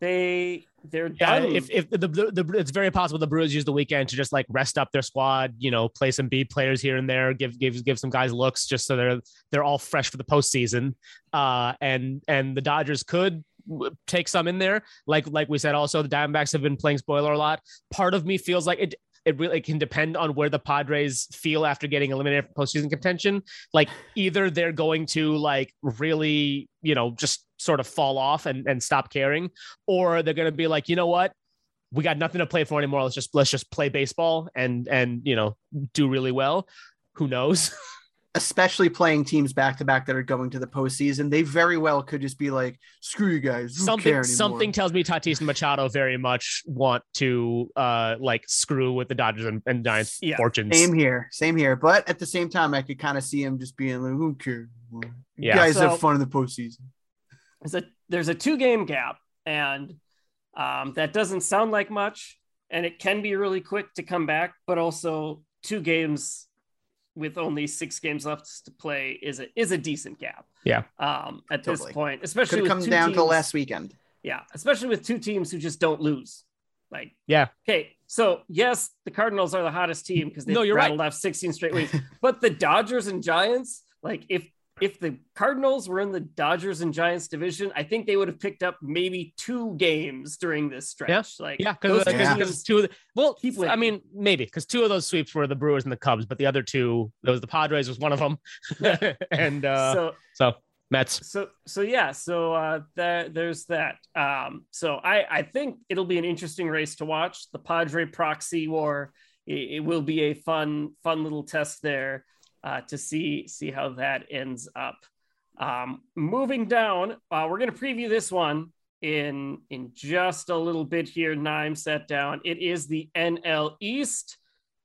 S2: they they're
S3: yeah.
S2: done.
S3: If if the, the, the it's very possible the Brewers use the weekend to just like rest up their squad, you know, play some B players here and there, give give give some guys looks just so they're they're all fresh for the postseason. Uh, and and the Dodgers could take some in there. Like like we said, also the Diamondbacks have been playing spoiler a lot. Part of me feels like it it really can depend on where the Padres feel after getting eliminated from postseason contention. Like either they're going to like really, you know, just sort of fall off and, and stop caring, or they're going to be like, you know what, we got nothing to play for anymore. Let's just let's just play baseball and and you know do really well. Who knows?
S1: especially playing teams back to back that are going to the postseason, they very well could just be like, "Screw you guys."
S3: something something tells me Tatis and Machado very much want to uh like screw with the Dodgers and, and Giants yeah. fortunes.
S1: Same here, same here. But at the same time, I could kind of see him just being like, "Who cares? You yeah. guys so, have fun in the postseason."
S2: There's a there's a two game gap, and um, that doesn't sound like much, and it can be really quick to come back, but also two games with only six games left to play is a is a decent gap.
S3: Yeah.
S2: Um, at totally. this point, especially
S1: could come down teams, to last weekend.
S2: Yeah, especially with two teams who just don't lose. Like,
S3: yeah.
S2: Okay, so yes, the Cardinals are the hottest team because they've
S3: no, you're
S2: rattled
S3: right.
S2: off 16 straight weeks. but the Dodgers and Giants, like if if the Cardinals were in the Dodgers and Giants division, I think they would have picked up maybe two games during this stretch.
S3: Yeah.
S2: Like,
S3: yeah, because yeah. two of the, well, I mean, maybe because two of those sweeps were the Brewers and the Cubs, but the other two, those the Padres was one of them, and uh, so so Mets.
S2: So so yeah, so uh, there, there's that. Um, so I I think it'll be an interesting race to watch. The Padre proxy war. It, it will be a fun fun little test there uh, to see see how that ends up. Um, moving down, uh, we're going to preview this one in in just a little bit here. Nine set down. It is the NL East.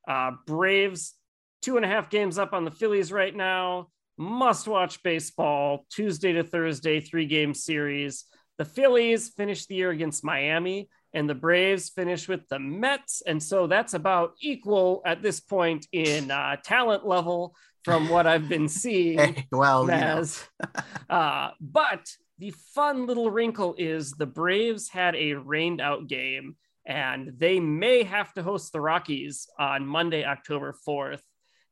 S2: Uh, Braves two and a half games up on the Phillies right now. Must watch baseball Tuesday to Thursday, three game series. The Phillies finished the year against Miami, and the Braves finished with the Mets. And so that's about equal at this point in uh, talent level from what I've been seeing.
S1: Hey, well,
S2: as, uh, but the fun little wrinkle is the Braves had a rained out game, and they may have to host the Rockies on Monday, October fourth,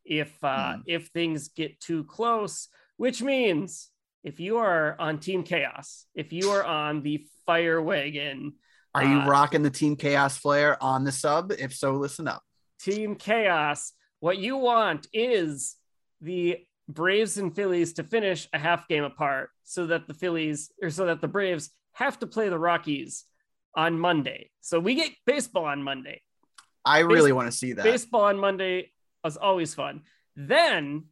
S2: if uh, hmm. if things get too close. Which means if you are on Team Chaos, if you are on the Fire Wagon.
S1: Are you uh, rocking the Team Chaos flare on the sub? If so, listen up.
S2: Team Chaos, what you want is the Braves and Phillies to finish a half game apart so that the Phillies or so that the Braves have to play the Rockies on Monday. So we get baseball on Monday.
S1: I really want to see that.
S2: Baseball on Monday was always fun. Then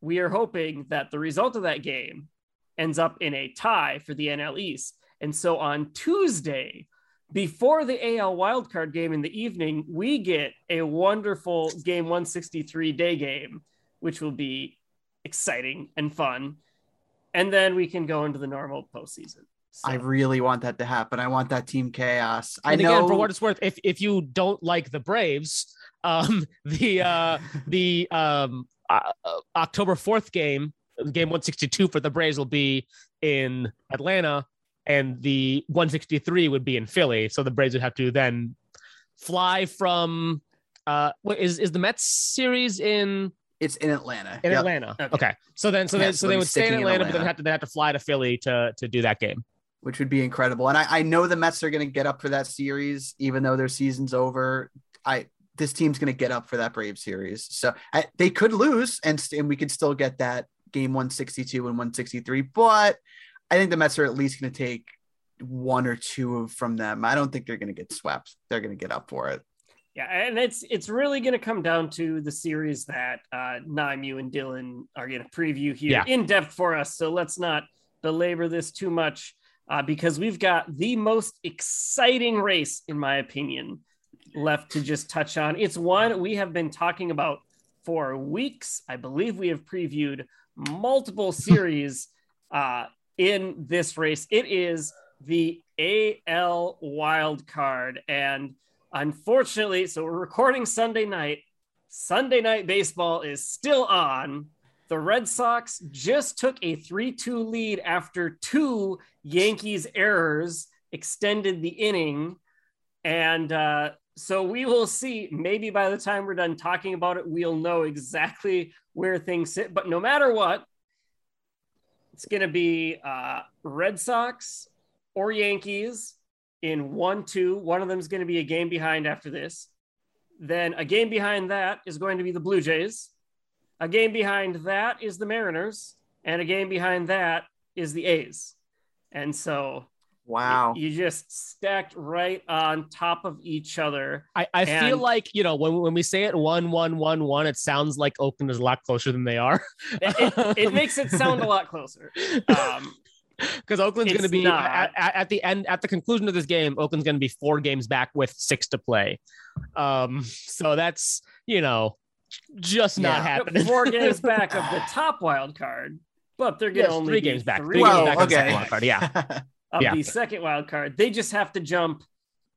S2: we are hoping that the result of that game ends up in a tie for the NL East. And so on Tuesday, before the AL wildcard game in the evening, we get a wonderful game 163 day game which will be exciting and fun. And then we can go into the normal postseason.
S1: So. I really want that to happen. I want that team chaos.
S3: And
S1: I know
S3: again, for what it's worth, if if you don't like the Braves, um, the uh, the um, uh, October fourth game, game one sixty two for the Braves will be in Atlanta, and the one sixty three would be in Philly. So the Braves would have to then fly from. Uh, what is is the Mets series in
S1: it's in Atlanta.
S3: In yep. Atlanta. Okay. okay. So then, so yeah, then, so they would stay in Atlanta, in Atlanta, but then have to they have to fly to Philly to to do that game,
S1: which would be incredible. And I, I know the Mets are going to get up for that series, even though their season's over. I this team's going to get up for that Brave series, so I, they could lose, and and we could still get that game 162 and 163. But I think the Mets are at least going to take one or two from them. I don't think they're going to get swept. They're going to get up for it.
S2: Yeah, and it's it's really going to come down to the series that uh, Naim, you and Dylan are going to preview here yeah. in depth for us. So let's not belabor this too much uh, because we've got the most exciting race, in my opinion, left to just touch on. It's one we have been talking about for weeks. I believe we have previewed multiple series uh, in this race. It is the AL wild card and Unfortunately, so we're recording Sunday night. Sunday night baseball is still on. The Red Sox just took a 3 2 lead after two Yankees errors extended the inning. And uh, so we will see. Maybe by the time we're done talking about it, we'll know exactly where things sit. But no matter what, it's going to be uh, Red Sox or Yankees in one, two. One of them is going to be a game behind after this. Then a game behind that is going to be the Blue Jays. A game behind that is the Mariners. And a game behind that is the A's. And so
S1: Wow.
S2: You, you, just stacked right on top of each other.
S3: I, I and, feel like, you know, when, when we say it one, one, one, one, it sounds like Oakland is a lot closer than they are.
S2: it, it, it, makes it sound a lot closer. Um,
S3: because Oakland's going to be at, at, at, the end, at the conclusion of this game, Oakland's going to be four games back with six to play. Um, so that's, you know, just yeah. not happening.
S2: Four games back of the top wild card, but they're going to yes, only
S3: three games back.
S2: Three,
S3: three well, games back okay. the second wild card. Yeah.
S2: of yeah. the second wild card. They just have to jump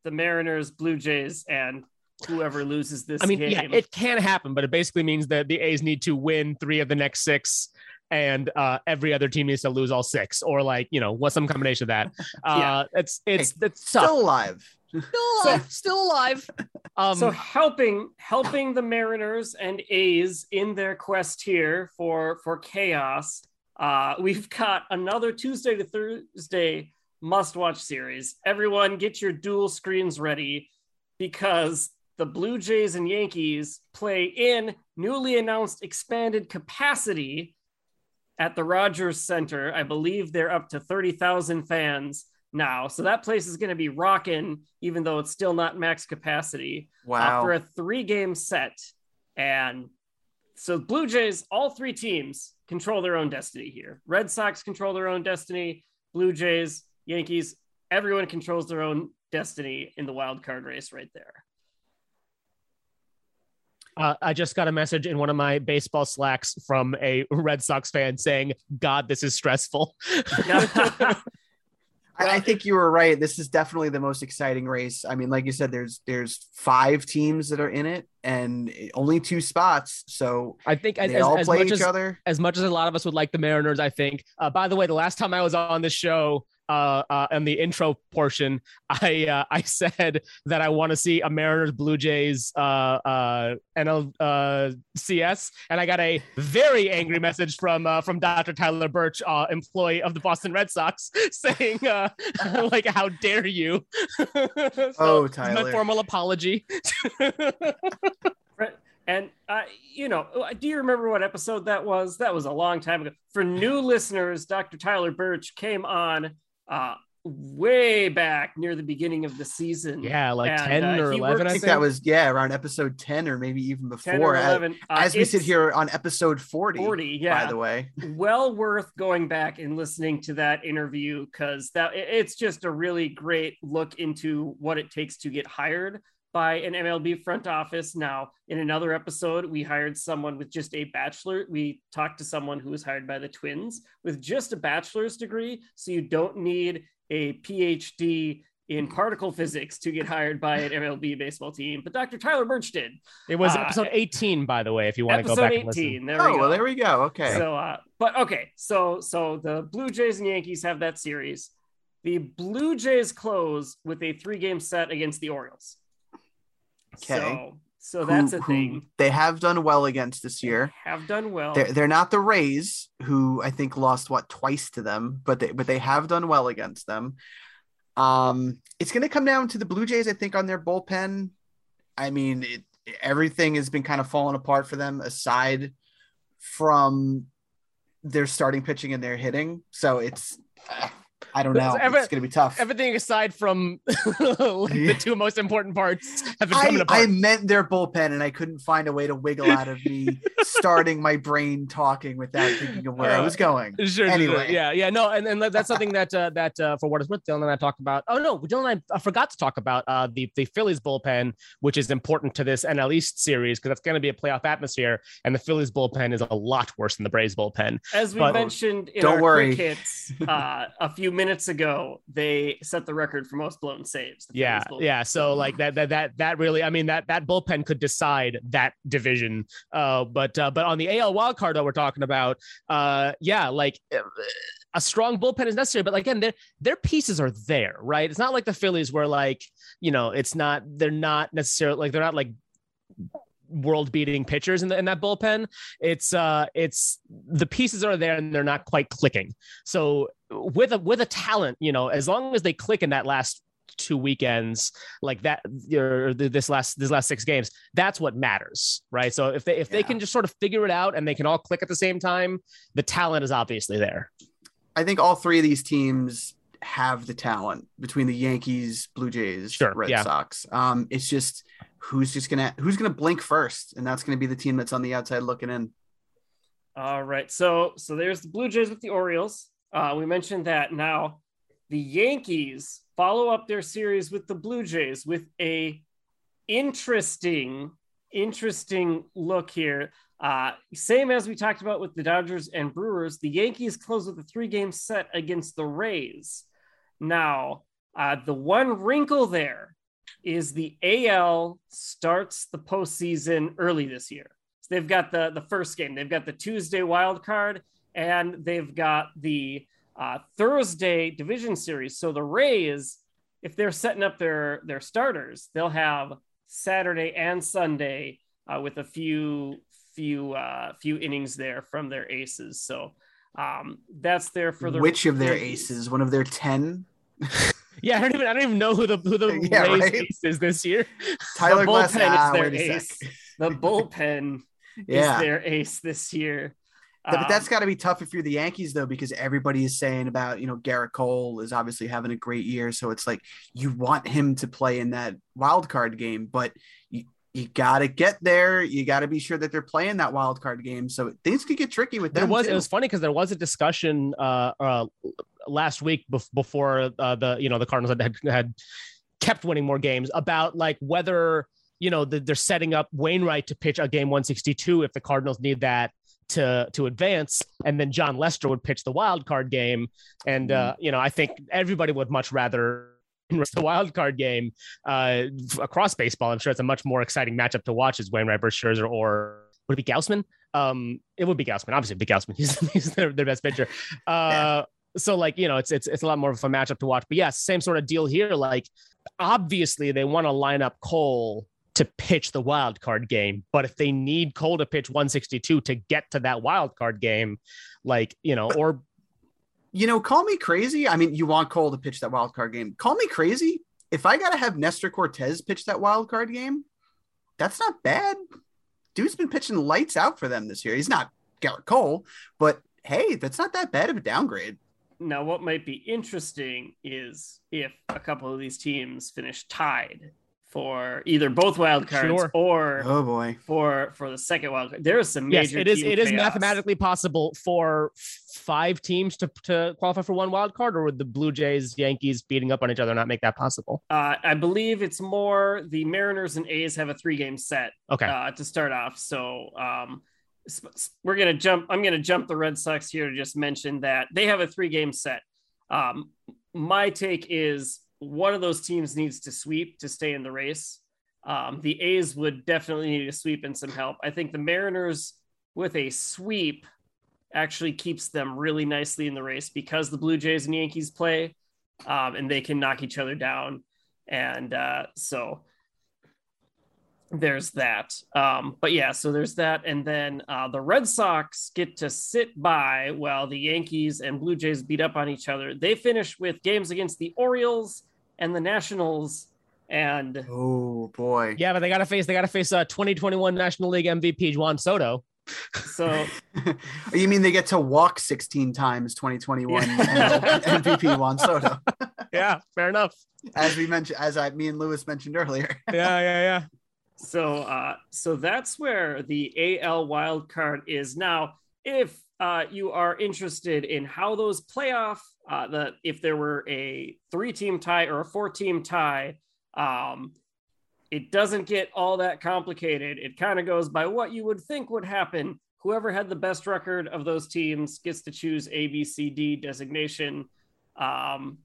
S2: the Mariners, Blue Jays, and whoever loses this.
S3: I mean,
S2: game.
S3: yeah, it can happen, but it basically means that the A's need to win three of the next six. And uh, every other team needs to lose all six, or like you know, what's some combination of that. Uh, yeah. It's it's hey, it's
S1: still tough. alive,
S3: still alive, so, still alive.
S2: Um, so helping helping the Mariners and A's in their quest here for for chaos. Uh, we've got another Tuesday to Thursday must watch series. Everyone, get your dual screens ready because the Blue Jays and Yankees play in newly announced expanded capacity at the Rogers Center. I believe they're up to 30,000 fans now. So that place is going to be rocking, even though it's still not max capacity.
S1: Wow.
S2: Uh, for a three game set. And so Blue Jays, all three teams control their own destiny here. Red Sox control their own destiny. Blue Jays Yankees, everyone controls their own destiny in the wild card race right there.
S3: Uh, I just got a message in one of my baseball slacks from a Red Sox fan saying, God, this is stressful.
S1: I think you were right. This is definitely the most exciting race. I mean, like you said, there's there's five teams that are in it, and only two spots. So
S3: I think they as, all as play each as, other. As much as a lot of us would like the Mariners, I think. Uh, by the way, the last time I was on the show, uh, uh, in the intro portion, I uh, I said that I want to see a Mariners Blue Jays uh, uh, NLCS, uh, CS, and I got a very angry message from uh, from Dr. Tyler Birch, uh, employee of the Boston Red Sox, saying uh, like, "How dare you?"
S1: so, oh, Tyler!
S3: My formal apology.
S2: And uh, you know, do you remember what episode that was? That was a long time ago. For new listeners, Dr. Tyler Birch came on uh, way back near the beginning of the season.
S3: Yeah, like and, 10 uh, or 11.
S1: I think, that was, yeah, around episode 10 or maybe even before. 11. As, as uh, we sit here on episode 40.
S2: 40, yeah.
S1: By the way.
S2: well worth going back and listening to that interview because that it's just a really great look into what it takes to get hired by an MLB front office. Now, in another episode, we hired someone with just a bachelor. We talked to someone who was hired by the Twins with just a bachelor's degree. So you don't need a PhD in particle physics to get hired by an MLB baseball team, but Dr. Tyler Birch did.
S3: It was uh, episode 18, by the way, if you want to go back 18, and listen.
S2: There we oh,
S1: go. Well, there we go. Okay.
S2: So, uh, but okay, so so the Blue Jays and Yankees have that series. The Blue Jays close with a three-game set against the Orioles.
S1: Okay.
S2: So, so that's who, a thing.
S1: They have done well against this year.
S2: They have done well.
S1: They're, they're not the Rays, who I think lost what twice to them, but they but they have done well against them. Um, it's going to come down to the Blue Jays, I think, on their bullpen. I mean, it, everything has been kind of falling apart for them, aside from their starting pitching and their hitting. So it's I don't know. Every, it's going to be tough.
S3: Everything aside from the two most important parts have been coming I, apart.
S1: I meant their bullpen, and I couldn't find a way to wiggle out of me starting my brain talking without thinking of where uh, I was going.
S3: Sure,
S1: anyway,
S3: sure. yeah, yeah, no, and, and that's something that uh, that uh, for what it's worth, Dylan and I talked about. Oh no, Dylan and I, I forgot to talk about uh, the the Phillies bullpen, which is important to this NL East series because that's going to be a playoff atmosphere, and the Phillies bullpen is a lot worse than the Braves bullpen.
S2: As we but, mentioned in don't our worry. quick hits uh, a few minutes ago, they set the record for most blown saves.
S3: Yeah, yeah. So like that, that, that, that really, I mean, that that bullpen could decide that division. Uh, but uh, but on the AL wild card that we're talking about, uh, yeah, like a strong bullpen is necessary. But like again, their their pieces are there, right? It's not like the Phillies where like you know it's not they're not necessarily like they're not like world beating pitchers in, the, in that bullpen. It's uh it's the pieces are there and they're not quite clicking. So with a with a talent, you know, as long as they click in that last two weekends like that or this last this last six games that's what matters right so if they if yeah. they can just sort of figure it out and they can all click at the same time the talent is obviously there
S1: i think all three of these teams have the talent between the yankees blue jays sure, red yeah. sox um it's just who's just gonna who's gonna blink first, and that's gonna be the team that's on the outside looking in.
S2: All right, so so there's the Blue Jays with the Orioles. Uh, we mentioned that. Now, the Yankees follow up their series with the Blue Jays with a interesting, interesting look here. Uh, same as we talked about with the Dodgers and Brewers, the Yankees close with a three-game set against the Rays. Now, uh, the one wrinkle there is the AL starts the postseason early this year. So they've got the the first game. They've got the Tuesday wild card, and they've got the uh, Thursday division series. So the Rays, if they're setting up their their starters, they'll have Saturday and Sunday uh, with a few few uh, few innings there from their aces. So um, that's there for the
S1: which of their aces? One of their ten.
S3: Yeah, I don't even I don't even know who the who the yeah, Rays right? ace is this year.
S1: Tyler
S2: the bullpen ah, is their ace. The bullpen yeah. is their ace this year.
S1: Yeah, but that's got to be tough if you're the Yankees, though, because everybody is saying about you know Gerrit Cole is obviously having a great year, so it's like you want him to play in that wild card game, but you, you got to get there. You got to be sure that they're playing that wild card game. So things could get tricky with them.
S3: There was
S1: too.
S3: it was funny because there was a discussion uh, uh, last week before uh, the you know the Cardinals had, had kept winning more games about like whether you know the, they're setting up Wainwright to pitch a game 162 if the Cardinals need that to to advance, and then Jon Lester would pitch the wild card game, and uh, mm-hmm. you know I think everybody would much rather the wild card game uh, across baseball. I'm sure it's a much more exciting matchup to watch as Wainwright versus Scherzer or would it be Gausman? Um, it would be Gausman. Obviously, be Gausman. He's, he's their, their best pitcher. Uh, yeah so like you know it's it's it's a lot more of a matchup to watch. But yeah same sort of deal here. Like obviously they want to line up cole to pitch the wild card game. But if they need cole to pitch 162 to get to that wild card game like you know or
S1: you know call me crazy. I mean you want cole to pitch that wild card game. Call me crazy. If i gotta have Nestor Cortes pitch that wild card game that's not bad. Dude's been pitching lights out for them this year. He's not Gerrit Cole but hey that's not that bad of a downgrade
S2: now, what might be interesting is if a couple of these teams finish tied for either both wild cards sure. or
S1: oh boy
S2: for for the second wild card. There is some major.
S3: Yes, it is. It chaos. is mathematically possible for five teams to to qualify for one wild card, or would the Blue Jays, Yankees beating up on each other not make that possible?
S2: Uh, I believe it's more the Mariners and A's have a three game set.
S3: Okay.
S2: Uh, to start off, so um, we're gonna jump. I'm gonna jump the Red Sox here to just mention that they have a three game set. Um, my take is one of those teams needs to sweep to stay in the race. Um, the A's would definitely need a sweep and some help. I think the Mariners with a sweep actually keeps them really nicely in the race because the Blue Jays and Yankees play, um, and they can knock each other down. And uh, so there's that. Um, but yeah, so there's that. And then uh, the Red Sox get to sit by while the Yankees and Blue Jays beat up on each other. They finish with games against the Orioles and the Nationals. And
S1: oh boy,
S3: yeah, but they got to face they got to face a uh, 2021 National League MVP Juan Soto.
S2: So,
S1: you mean they get to walk 16 times 2021 yeah. MVP Juan Soto?
S3: yeah, fair enough.
S1: As we mentioned, as I, me and Lewis mentioned earlier.
S3: yeah, yeah, yeah.
S2: So, uh, so that's where the AL wild card is now. If uh, you are interested in how those playoff, uh, the if there were a three-team tie or a four-team tie, um, it doesn't get all that complicated. It kind of goes by what you would think would happen. Whoever had the best record of those teams gets to choose A, B, C, D designation. Um,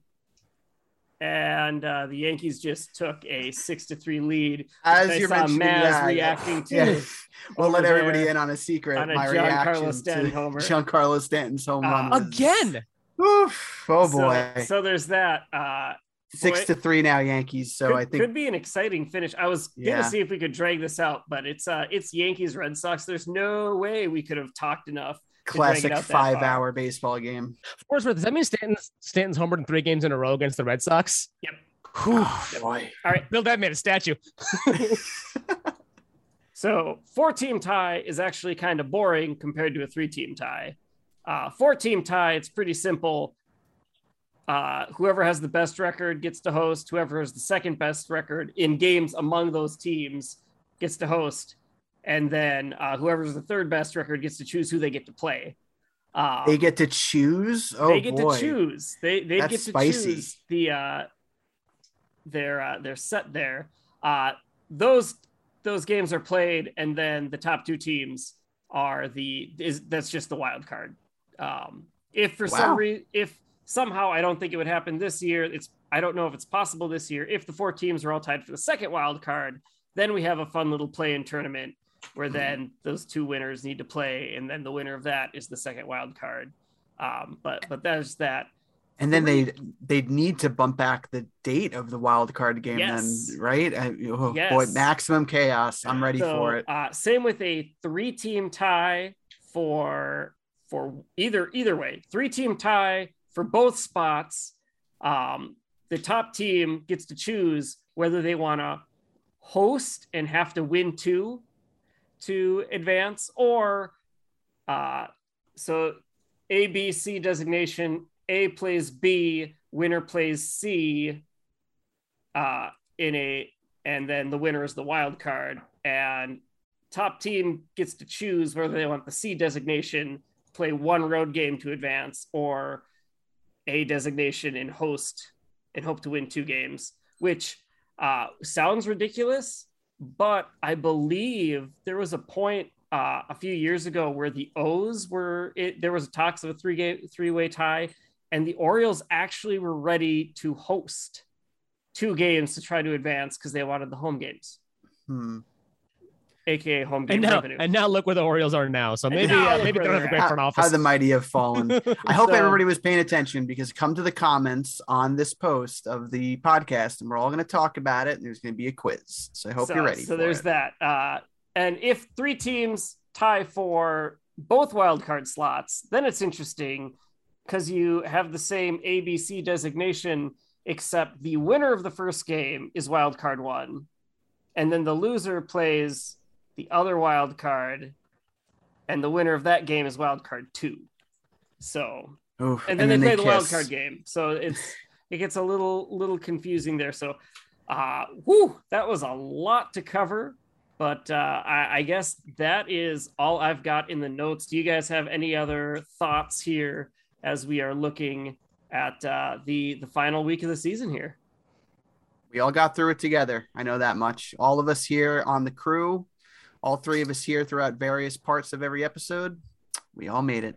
S2: and uh, the Yankees just took a six to three lead.
S1: As you're Maz that,
S2: reacting to. Yeah.
S1: We'll let everybody in on a secret.
S2: On a my Giancarlo Stanton homer.
S1: Giancarlo Stanton's home run
S3: again.
S1: Oof. Oh boy.
S2: So, so there's that. Uh,
S1: Six boy, to three now, Yankees. So
S2: could,
S1: I think it
S2: could be an exciting finish. I was gonna see if we could drag this out, but it's uh it's Yankees Red Sox. There's no way we could have talked enough.
S1: Classic five hour baseball game.
S3: Of course, does that mean Stanton's Stanton's homered in three games in a row against the Red Sox?
S2: Yep.
S1: Whew, oh, boy.
S2: All right.
S3: Build that man a statue.
S2: so four team tie is actually kind of boring compared to a three team tie. Uh, four team tie, it's pretty simple. Uh, whoever has the best record gets to host. Whoever has the second best record in games among those teams gets to host. And then uh, whoever's the third best record gets to choose who they get to play.
S1: Um, they get to choose. Oh,
S2: they get
S1: boy.
S2: to choose. They they That's get to spicy. choose the uh, their uh, their set there. Uh, those those games are played, and then the top two teams are the is that's just the wild card. Um, if for wow. some reason, if somehow I don't think it would happen this year, it's I don't know if it's possible this year. If the four teams are all tied for the second wild card, then we have a fun little play-in tournament where then those two winners need to play, and then the winner of that is the second wild card. Um, but but there's that.
S1: And then they they'd need to bump back the date of the wild card game, yes. then right? I, oh, yes. Boy, maximum chaos! I'm ready
S2: so,
S1: for it.
S2: Uh, same with a three team tie for for either either way, three team tie for both spots. Um, the top team gets to choose whether they want to host and have to win two to advance, or uh, so A B C designation a plays B, winner plays C uh, in a, and then the winner is the wild card. And top team gets to choose whether they want the C designation, play one road game to advance, or A designation and host and hope to win two games, which uh, sounds ridiculous, but I believe there was a point uh, a few years ago where the O's were it, there was talks of a three game three way tie and the Orioles actually were ready to host two games to try to advance because they wanted the home games.
S1: Hmm.
S2: AKA home game
S3: and now,
S2: revenue.
S3: And now look where the Orioles are now. So maybe uh, maybe they don't have a great front office.
S1: How the mighty have fallen. I hope so, everybody was paying attention because come to the comments on this post of the podcast and we're all going to talk about it. And there's going to be a quiz. So I hope
S2: so,
S1: you're ready.
S2: So there's it. that. Uh, and if three teams tie for both wildcard slots, then it's interesting because you have the same ABC designation, except the winner of the first game is wild card one, and then the loser plays the other wild card, and the winner of that game is wild card two. So,
S1: Oof,
S2: and, then and, then they play they the wild card game. So it's it gets a little little confusing there. So, uh, whoo, that was a lot to cover. But uh, I, I guess that is all I've got in the notes. Do you guys have any other thoughts here as we are looking at uh, the the final week of the season here.
S1: We all got through it together. I know that much. All of us here on the crew, all three of us here throughout various parts of every episode, we all made it.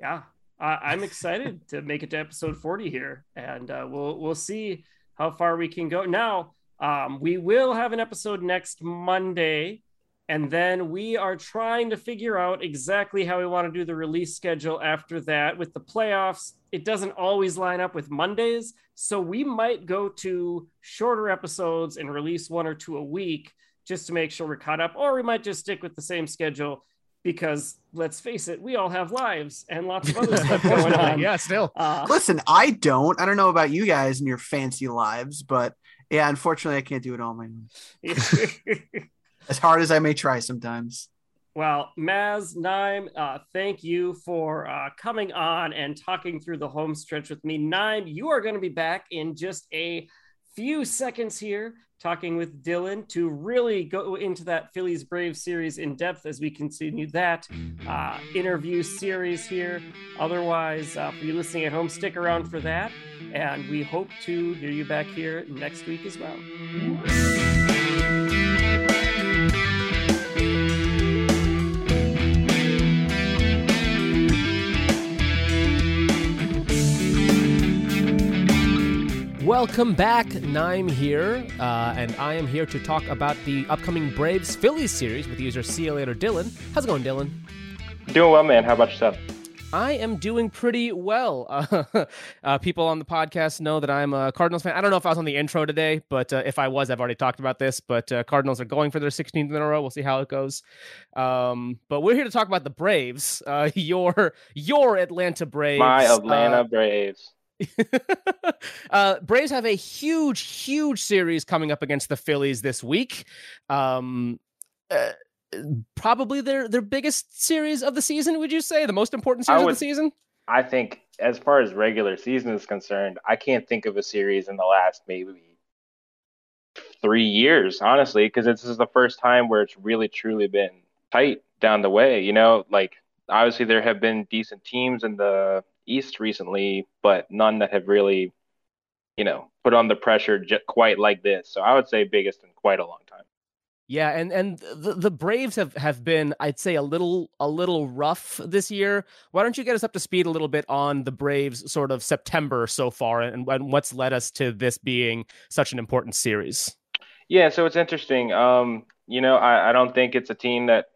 S2: Yeah, uh, I'm excited to make it to episode 40 here, and uh, we'll we'll see how far we can go. Now, um, we will have an episode next Monday and then we are trying to figure out exactly how we want to do the release schedule after that. With the playoffs, it doesn't always line up with Mondays. So we might go to shorter episodes and release one or two a week just to make sure we're caught up. Or we might just stick with the same schedule because let's face it, we all have lives and lots of other stuff going on.
S3: Yeah, still.
S1: Uh, Listen, I don't. I don't know about you guys and your fancy lives, but yeah, unfortunately, I can't do it all my own. as hard as I may try sometimes.
S2: Well, Maz Nime, uh, thank you for uh, coming on and talking through the home stretch with me. Nime, you are going to be back in just a few seconds here, talking with Dylan to really go into that Phillies Brave series in depth as we continue that uh, interview series here. Otherwise, uh, for you listening at home, stick around for that. And we hope to hear you back here next week as well.
S3: Welcome back. Nime here, uh, and I am here to talk about the upcoming Braves Phillies series with user See You Later Dylan. How's it going, Dylan?
S4: Doing well, man. How about yourself?
S3: I am doing pretty well. Uh, uh, people on the podcast know that I'm a Cardinals fan. I don't know if I was on the intro today, but uh, if I was, I've already talked about this. But uh, Cardinals are going for their 16th in a row. We'll see how it goes. Um, but we're here to talk about the Braves. Uh, your your Atlanta Braves.
S4: My Atlanta uh, Braves.
S3: uh, Braves have a huge, huge series coming up against the Phillies this week. Um, uh, probably their their biggest series of the season. Would you say the most important series would, of the season?
S4: I think, as far as regular season is concerned, I can't think of a series in the last maybe three years, honestly, because this is the first time where it's really truly been tight down the way. You know, like obviously there have been decent teams in the East recently, but none that have really, you know, put on the pressure quite like this. So I would say biggest in quite a long time.
S3: Yeah, and and the, the Braves have have been, I'd say, a little a little rough this year. Why don't you get us up to speed a little bit on the Braves' sort of September so far, and, and what's led us to this being such an important series?
S4: Yeah, so it's interesting. Um, you know, I, I don't think it's a team that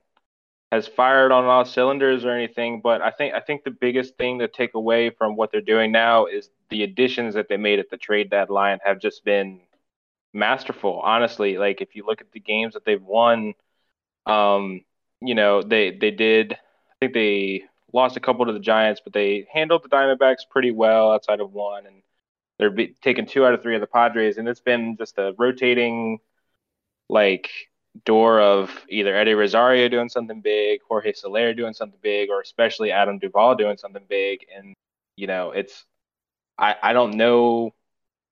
S4: has fired on all cylinders or anything, but I think I think the biggest thing to take away from what they're doing now is the additions that they made at the trade deadline have just been masterful. Honestly, like if you look at the games that they've won, um, you know they they did. I think they lost a couple to the Giants, but they handled the Diamondbacks pretty well outside of one, and they're be- taking two out of three of the Padres, and it's been just a rotating like door of either Eddie Rosario doing something big, Jorge Soler doing something big, or especially Adam Duvall doing something big. And, you know, it's, I, I don't know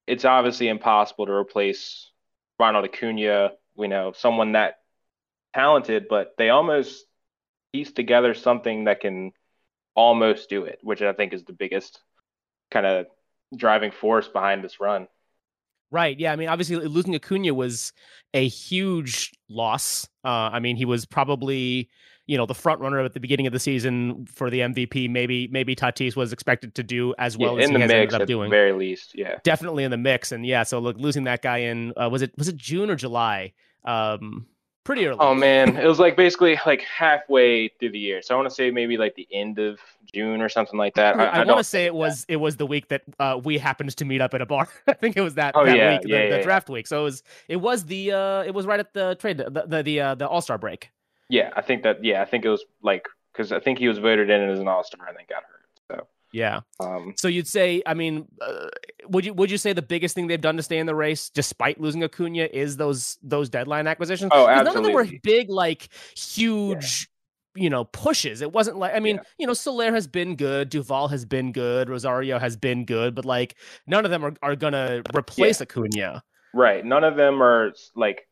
S4: it's obviously impossible to replace Ronald Acuna, you know, someone that talented, but they almost piece together something that can almost do it, which I think is the biggest kind of driving force behind this run.
S3: Right. Yeah. I mean, obviously, losing Acuna was a huge loss. Uh, I mean, he was probably you know the front runner at the beginning of the season for the MVP. Maybe maybe Tatis was expected to do as well yeah, as he has ended up doing.
S4: very least, yeah,
S3: definitely in the mix. And yeah, so look, losing that guy in uh, was it was it June or July? Um, pretty early.
S4: Oh man, it was like basically like halfway through the year. So I want to say maybe like the end of June or something like that.
S3: I, I, I want to say it was it was the week that uh, we happened to meet up at a bar. I think it was that, oh, that yeah, week, yeah, the, yeah, the draft week. So it was it was the uh, it was right at the trade the the the, uh, the All Star break.
S4: Yeah, I think that. Yeah, I think it was like because I think he was voted in as an All Star and then got hurt.
S3: Yeah. Um, so you'd say, I mean, uh, would you would you say the biggest thing they've done to stay in the race, despite losing Acuna, is those those deadline acquisitions?
S4: Oh, absolutely.
S3: None of them were big, like huge. Yeah. You know, pushes. It wasn't like I mean, yeah. you know, Soler has been good, Duvall has been good, Rosario has been good, but like none of them are, are gonna replace yeah. Acuna.
S4: Right. None of them are like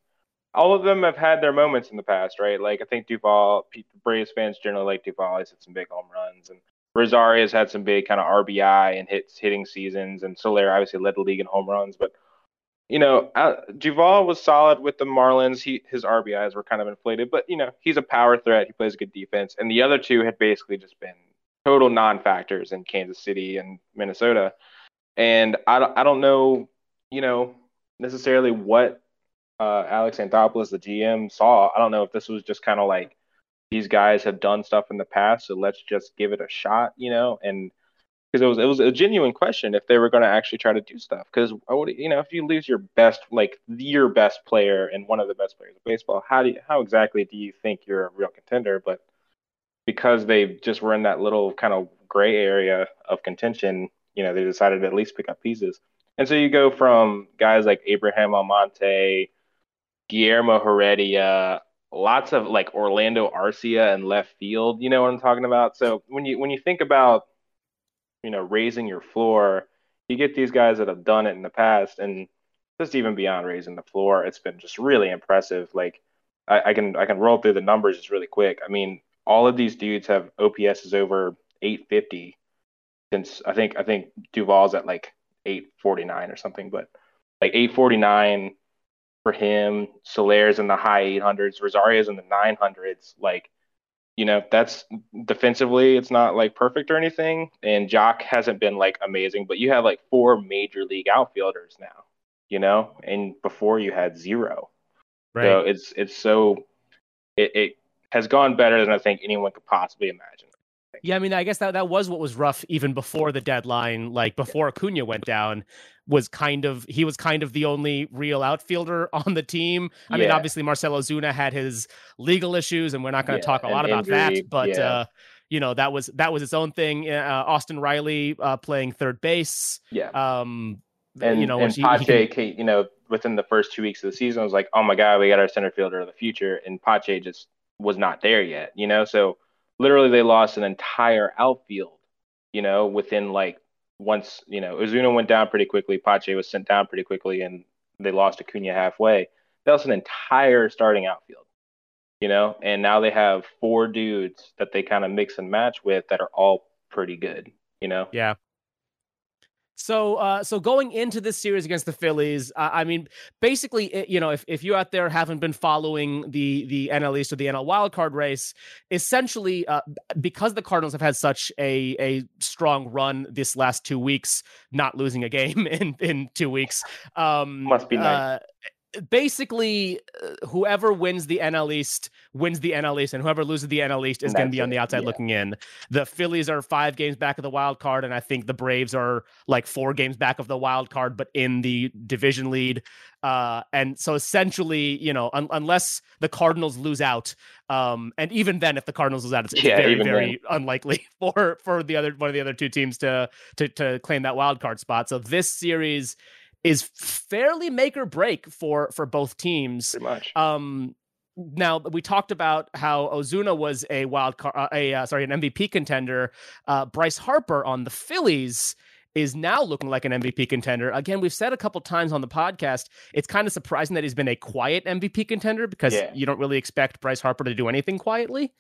S4: all of them have had their moments in the past, right? Like I think Duvall, Braves fans generally like Duvall. He's had some big home runs, and Rosario's had some big kind of RBI and hits hitting seasons, and Soler obviously led the league in home runs. But you know, uh, Duvall was solid with the Marlins. He his RBIs were kind of inflated, but you know he's a power threat. He plays good defense, and the other two had basically just been total non-factors in Kansas City and Minnesota. And I don't, I don't know, you know, necessarily what uh, Alex Anthopoulos, the GM, saw. I don't know if this was just kind of like these guys have done stuff in the past, so let's just give it a shot, you know, and because it was it was a genuine question if they were going to actually try to do stuff. Because you know, if you lose your best, like your best player and one of the best players of baseball, how do you, how exactly do you think you're a real contender? But because they just were in that little kind of gray area of contention, you know, they decided to at least pick up pieces. And so you go from guys like Abraham Almonte, Guillermo Heredia, lots of like Orlando Arcia and left field. You know what I'm talking about? So when you when you think about you know raising your floor, you get these guys that have done it in the past, and just even beyond raising the floor, it's been just really impressive. Like I, I can I can roll through the numbers just really quick. I mean, all of these dudes have OPS is over 850 since I think I think Duvall's at like 849 or something, but like 849 for him. Soler's in the high 800s. Rosario's in the 900s. Like, you know, that's defensively, it's not like perfect or anything. And Joc hasn't been like amazing, but you have like four major league outfielders now, you know, and before you had zero. Right. So it's it's so it, it has gone better than I think anyone could possibly imagine.
S3: Yeah, I mean, I guess that that was what was rough even before the deadline. Like before Acuna went down, was kind of he was kind of the only real outfielder on the team. I yeah. mean, obviously Marcell Ozuna had his legal issues, and we're not going to yeah, talk a lot about injury, that. But yeah. uh, you know, that was that was its own thing. Uh, Austin Riley uh, playing third base.
S4: Yeah. Um, and you know, and he, Pache, he can... you know, within the first two weeks of the season, I was like, oh my god, we got our center fielder of the future, and Pache just was not there yet. You know, so literally they lost an entire outfield. You know, within like once you know Ozuna went down pretty quickly, Pache was sent down pretty quickly, and they lost Acuna halfway. That was an entire starting outfield, you know, and now they have four dudes that they kind of mix and match with that are all pretty good, you know.
S3: Yeah, so, uh, so going into this series against the Phillies, uh, I mean, basically, you know, if, if you out there haven't been following the the NL East or the NL wildcard race, essentially, uh, because the Cardinals have had such a a strong run this last two weeks, not losing a game in in two weeks, um,
S4: must be nice.
S3: Basically uh, whoever wins the NL East wins the NL East, and whoever loses the NL East is going to be on the outside yeah. looking in. The Phillies are five games back of the wild card, and I think the Braves are like four games back of the wild card, but in the division lead. Uh, and so essentially, you know, un- unless the Cardinals lose out, um, and even then, if the Cardinals lose out, it's, it's yeah, very, very then. unlikely for for the other one of the other two teams to to to claim that wild card spot. So this series is fairly make or break for for both teams.
S4: Pretty much.
S3: Um, now we talked about how Ozuna was a wild card, uh, a uh, sorry, an MVP contender. Uh, Bryce Harper on the Phillies is now looking like an MVP contender. Again, we've said a couple times on the podcast, it's kind of surprising that he's been a quiet MVP contender because yeah. you don't really expect Bryce Harper to do anything quietly.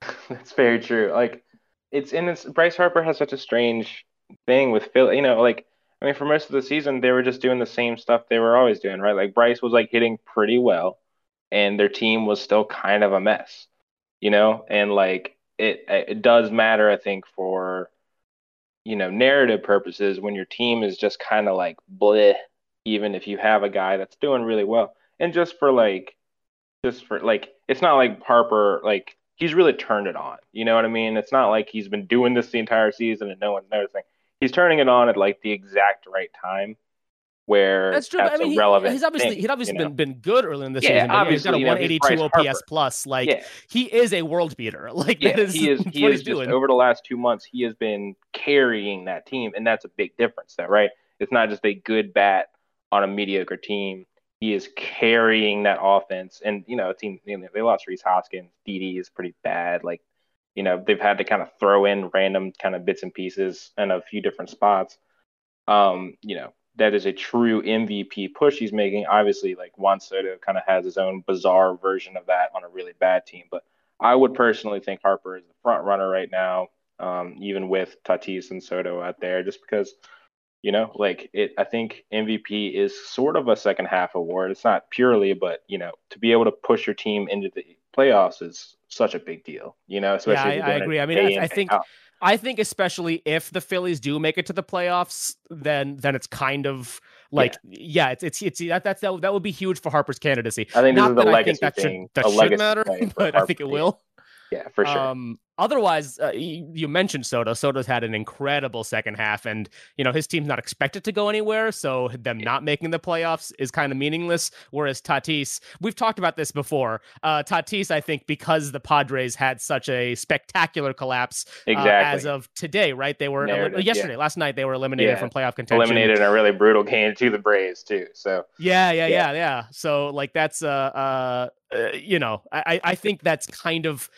S4: That's very true. Like it's in it's Bryce Harper has such a strange thing with Phil. You know, like I mean, for most of the season, they were just doing the same stuff they were always doing, right? Like Bryce was like hitting pretty well, and their team was still kind of a mess, you know. And like it, it does matter, I think, for you know narrative purposes when your team is just kind of like bleh, even if you have a guy that's doing really well, and just for like, just for like, it's not like Harper like he's really turned it on, you know what I mean? It's not like he's been doing this the entire season and no one's noticing he's turning it on at like the exact right time where that's true. That's I mean, he,
S3: he's obviously thing, he's obviously you know? been, been good early in the yeah, season. But he's got a 182 OPS Harper. plus. Like yeah. he is a world beater. Like yeah, is,
S4: he is. He is just over the last two months. He has been carrying that team, and that's a big difference. There, right? It's not just a good bat on a mediocre team. He is carrying that offense, and you know, team you know, they lost Rhys Hoskins. Didi is pretty bad. Like you know they've had to kind of throw in random kind of bits and pieces in a few different spots. Um, you know that is a true MVP push he's making. Obviously, like Juan Soto kind of has his own bizarre version of that on a really bad team, but I would personally think Harper is the front runner right now, um, even with Tatis and Soto out there, just because you know, like it. I think MVP is sort of a second half award. It's not purely, but you know, to be able to push your team into the playoffs is such a big deal, you know.
S3: Especially yeah, I, I agree. I mean, I, I think. Out. I think especially if the Phillies do make it to the playoffs, then then it's kind of like yeah, yeah it's it's it's that that's that, that would be huge for Harper's candidacy.
S4: I think Not this is a legacy that thing.
S3: Should, that should matter, but I think it will.
S4: Yeah, for sure. Um,
S3: otherwise, uh, you, you, mentioned Soto. Soto's had an incredible second half, and you know his team's not expected to go anywhere, so them not making the playoffs is kind of meaningless. Whereas Tatis, we've talked about this before. Uh, Tatis, I think, because the Padres had such a spectacular collapse exactly. uh, as of today, right? They were yesterday, yeah. last night, they were eliminated yeah. from playoff contention.
S4: Eliminated in a really brutal game to the Braves too. So
S3: yeah, yeah, yeah, yeah. yeah. So like that's uh, uh, uh you know, I I think that's kind of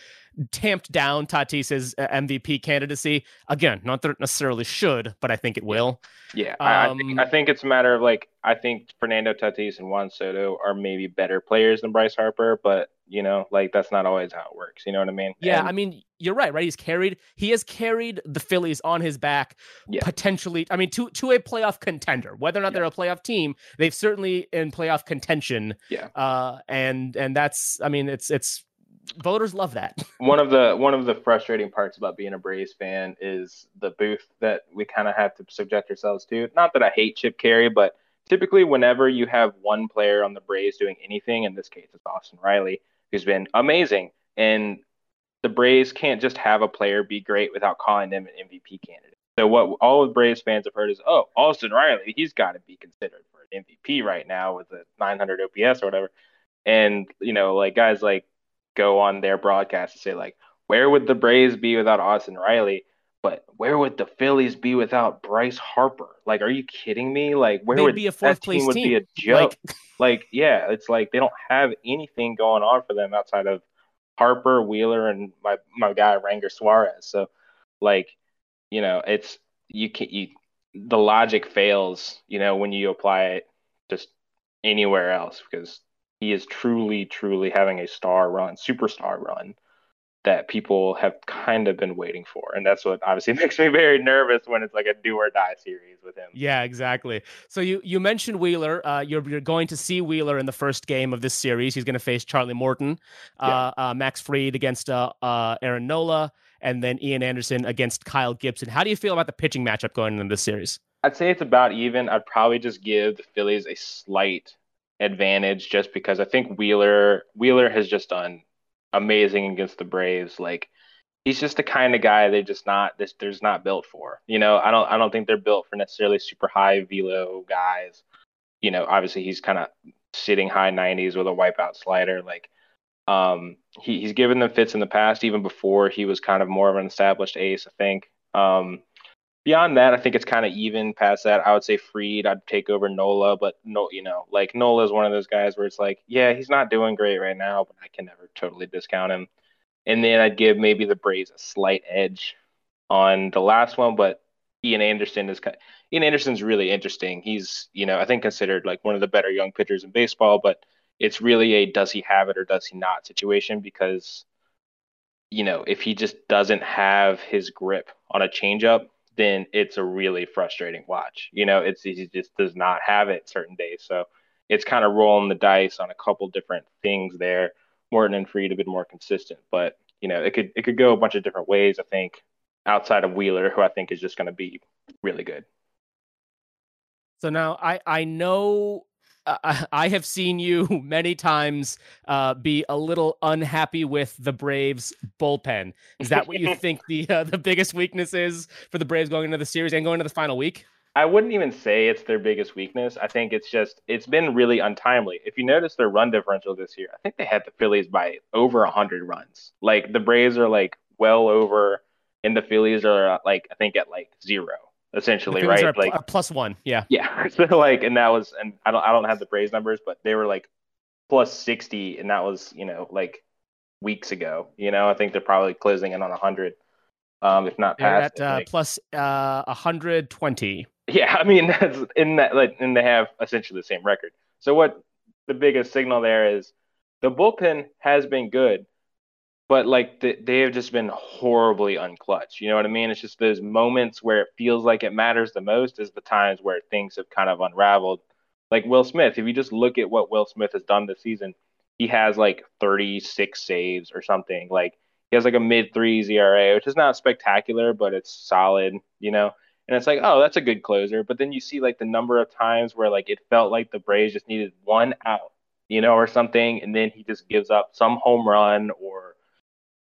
S3: tamped down Tatis's uh, MVP candidacy. Again, not that it necessarily should, but I think it will.
S4: Yeah, um, I, think, I think it's a matter of like I think Fernando Tatis and Juan Soto are maybe better players than Bryce Harper, but you know, like that's not always how it works. You know what I mean?
S3: Yeah, and, I mean, you're right, right? He's carried he has carried the Phillies on his back yeah. potentially I mean to to a playoff contender. Whether or not yeah. they're a playoff team, they've certainly in playoff contention.
S4: Yeah.
S3: Uh and and that's I mean it's it's voters love that.
S4: one of the one of the frustrating parts about being a Braves fan is the booth that we kind of have to subject ourselves to. Not that I hate Chip Caray, but typically whenever you have one player on the Braves doing anything, in this case it's Austin Riley, who's been amazing, and the Braves can't just have a player be great without calling them an MVP candidate. So what all the Braves fans have heard is, oh, Austin Riley, he's got to be considered for an MVP right now with a 900 OPS or whatever. And you know, like guys like go on their broadcast and say like, where would the Braves be without Austin Riley? But where would the Phillies be without Bryce Harper? Like, are you kidding me? Like, where
S3: They'd
S4: would
S3: be a fourth
S4: that team
S3: place
S4: would
S3: team.
S4: be a joke?
S3: Like-
S4: like, yeah, it's like they don't have anything going on for them outside of Harper, Wheeler, and my my guy Ranger Suarez. So, like, you know, it's you can you the logic fails, you know, when you apply it just anywhere else because he is truly, truly having a star run, superstar run that people have kind of been waiting for. And that's what obviously makes me very nervous when it's like a do or die series with him.
S3: Yeah, exactly. So you you mentioned Wheeler. Uh, you're you're going to see Wheeler in the first game of this series. He's going to face Charlie Morton, uh, uh, Max Fried against uh, uh, Aaron Nola, and then Ian Anderson against Kyle Gibson. How do you feel about the pitching matchup going into this series?
S4: I'd say it's about even. I'd probably just give the Phillies a slight advantage just because I think Wheeler Wheeler has just done amazing against the Braves. Like he's just the kind of guy they're just not this there's not built for. You know, I don't I don't think they're built for necessarily super high velo guys. You know, obviously he's kind of sitting high 90s with a wipeout slider. Like um he, he's given them fits in the past, even before he was kind of more of an established ace, I think. Um beyond that, I think it's kind of even past that. I would say Fried. I'd take over Nola, but no, you know, like Nola is one of those guys where it's like, yeah, he's not doing great right now, but I can never totally discount him. And then I'd give maybe the Braves a slight edge on the last one, but Ian Anderson is kind of, Ian Anderson's really interesting. He's, you know, I think considered like one of the better young pitchers in baseball, but it's really a does he have it or does he not situation because, you know, if he just doesn't have his grip on a changeup, then it's a really frustrating watch. You know, it's he just does not have it certain days. So it's kind of rolling the dice on a couple different things there. Morton and Fried a bit more consistent, but you know, it could it could go a bunch of different ways. I think outside of Wheeler, who I think is just going to be really good.
S3: So now I I know uh, I have seen you many times uh, be a little unhappy with the Braves bullpen. Is that what you think the uh, the biggest weakness is for the Braves going into the series and going into the final week?
S4: I wouldn't even say it's their biggest weakness. I think it's just it's been really untimely. If you notice their run differential this year, I think they had the Phillies by over hundred runs. Like the Braves are like well over, and the Phillies are like I think at like zero essentially, right?
S3: Are
S4: like
S3: pl- plus one, yeah,
S4: yeah. So like, and that was, and I don't I don't have the Braves numbers, but they were like plus sixty, and that was you know like weeks ago. You know, I think they're probably closing in on hundred. Um, if not past
S3: at uh,
S4: like,
S3: plus uh, 120.
S4: Yeah, I mean that's in that like and they have essentially the same record. So what the biggest signal there is the bullpen has been good, but like the, they have just been horribly unclutch. You know what I mean? It's just those moments where it feels like it matters the most is the times where things have kind of unraveled. Like Will Smith, if you just look at what Will Smith has done this season, he has like 36 saves or something. Like he has like a mid threes ERA, which is not spectacular, but it's solid, you know. And it's like, oh, that's a good closer. But then you see like the number of times where like it felt like the Braves just needed one out, you know, or something, and then he just gives up some home run or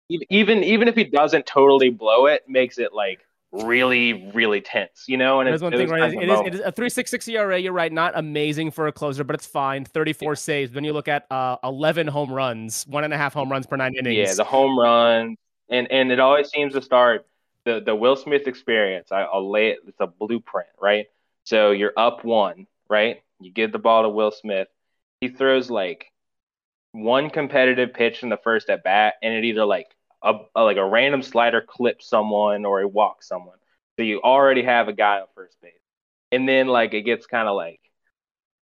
S4: even even if he doesn't totally blow it, makes it like really really tense, you know. And
S3: There's one thing, right? It is, it is a three six six ERA. You're right, not amazing for a closer, but it's fine. 34 yeah. saves. Then you look at uh, 11 home runs, one and a half home runs per nine innings.
S4: Yeah, the home run, and and it always seems to start the the Will Smith experience. I, I'll lay it. It's a blueprint, right? So you're up one, right? You give the ball to Will Smith. He throws like one competitive pitch in the first at bat, and it either like a, a, like a random slider clips someone or he walks someone. So you already have a guy on first base, and then like it gets kind of like,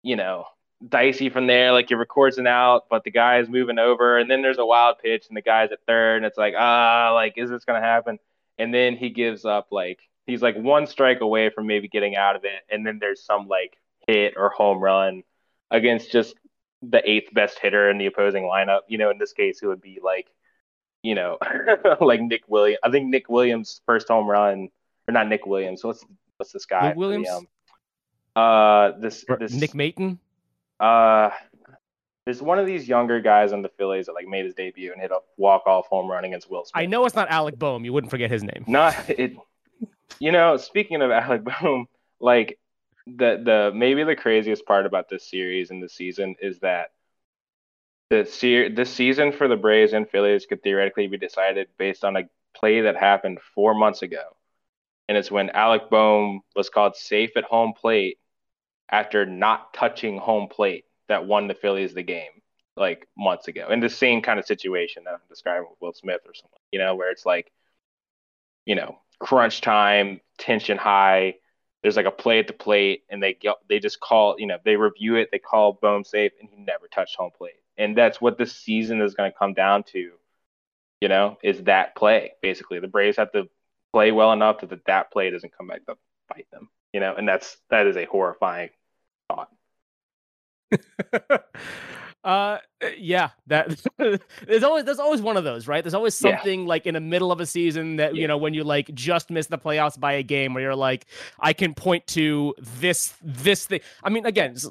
S4: you know, dicey from there. Like he records an out, but the guy is moving over, and then there's a wild pitch, and the guy's at third, and it's like ah, like is this gonna happen? And then he gives up like he's like one strike away from maybe getting out of it, and then there's some like hit or home run against just the eighth best hitter in the opposing lineup. You know, in this case, it would be like, you know, like Nick Williams. I think Nick Williams' first home run, or not Nick Williams. What's what's this guy?
S3: Nick Williams.
S4: The, um, uh, this this
S3: Nick Maton.
S4: Uh, there's one of these younger guys on the Phillies that like made his debut and hit a walk off home run against Will Smith.
S3: I know it's not Alec Bohm. You wouldn't forget his name.
S4: Not it. You know, speaking of Alec Bohm, like the the maybe the craziest part about this series and the season is that the se- the season for the Braves and Phillies could theoretically be decided based on a play that happened four months ago, and it's when Alec Bohm was called safe at home plate after not touching home plate that won the Phillies the game like months ago. In the same kind of situation that I'm describing with Will Smith or someone, you know, where it's like, you know, crunch time, tension high. There's like a play at the plate, and they they just call, you know, they review it, they call Bohm safe, and he never touched home plate. And that's what this season is going to come down to, you know, is that play basically. The Braves have to play well enough that that play doesn't come back to bite them, you know, and that's that is a horrifying thought.
S3: uh yeah that there's always there's always one of those right there's always something yeah. like in the middle of a season that yeah. you know when you like just miss the playoffs by a game where you're like i can point to this this thing i mean again uh,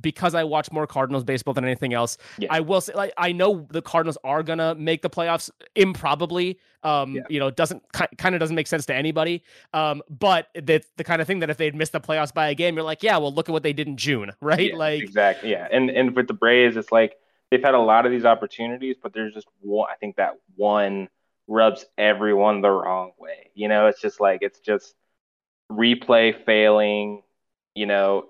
S3: because I watch more Cardinals baseball than anything else, yeah. I will say like I know the Cardinals are gonna make the playoffs improbably. Um, yeah. you know, it doesn't kind of doesn't make sense to anybody. Um, but that's the kind of thing that if they'd missed the playoffs by a game, you're like, yeah, well, look at what they did in June, right?
S4: Yeah,
S3: like
S4: exactly, yeah. And and with the Braves, it's like they've had a lot of these opportunities, but there's just one. I think that one rubs everyone the wrong way. You know, it's just like it's just replay failing. You know,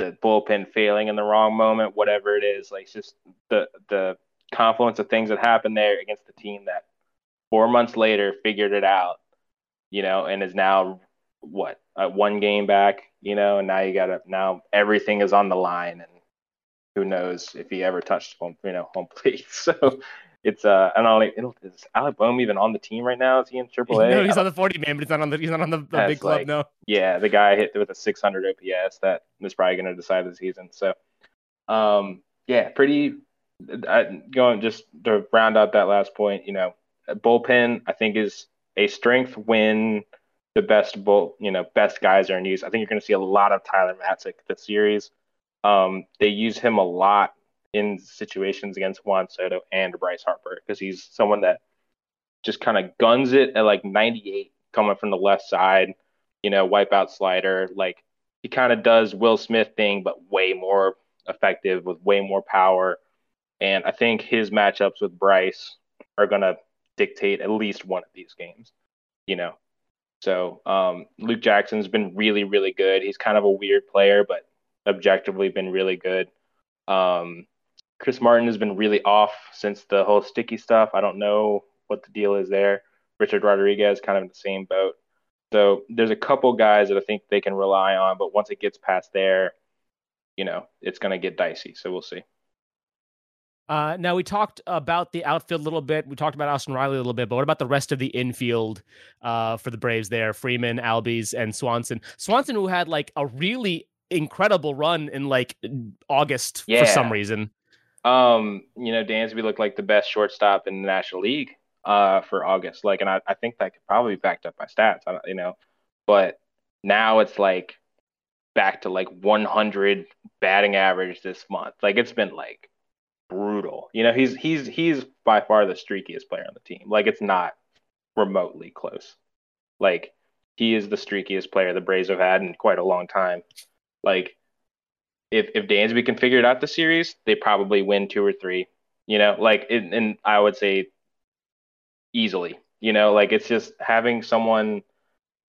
S4: the bullpen failing in the wrong moment, whatever it is, like just the the confluence of things that happened there against the team that four months later figured it out, you know, and is now what uh, one game back, you know, and now you got to now everything is on the line, and who knows if he ever touched home, you know, home plate. So it's uh, I don't know, is Alec Bohm even on the team right now? Is he in AAA?
S3: No, he's on the 40 man, but he's not on the he's not on the, the big club. Like, no.
S4: Yeah, the guy hit with a 600 OPS that is probably going to decide the season. So, um, yeah, pretty. I, going just to round out that last point, you know, bullpen I think is a strength when the best bull, you know, best guys are in use. I think you're going to see a lot of Tyler Matzek this series. Um, they use him a lot in situations against Juan Soto and Bryce Harper because he's someone that just kind of guns it at like 98 coming from the left side, you know, wipeout slider. Like he kind of does Will Smith thing, but way more effective with way more power. And I think his matchups with Bryce are going to dictate at least one of these games, you know. So um, Luke Jackson's been really, really good. He's kind of a weird player, but objectively been really good. Um, Chris Martin has been really off since the whole sticky stuff. I don't know what the deal is there. Richard Rodriguez kind of in the same boat. So there's a couple guys that I think they can rely on, but once it gets past there, you know, it's going to get dicey. So we'll see.
S3: Uh, now we talked about the outfield a little bit. We talked about Austin Riley a little bit, but what about the rest of the infield uh, for the Braves? There, Freeman, Albies, and Swanson. Swanson, who had like a really incredible run in like August yeah. for some reason.
S4: Um, you know, Dansby looked like the best shortstop in the National League uh, for August. Like, and I, I think that could probably be backed up by stats. I don't, you know, but now it's like back to like 100 batting average this month. Like, it's been like brutal. You know, he's he's he's by far the streakiest player on the team. Like, it's not remotely close. Like, he is the streakiest player the Braves have had in quite a long time. Like, if if Dansby can figure it out the series, they probably win two or three. You know, like it, and I would say easily. You know, like it's just having someone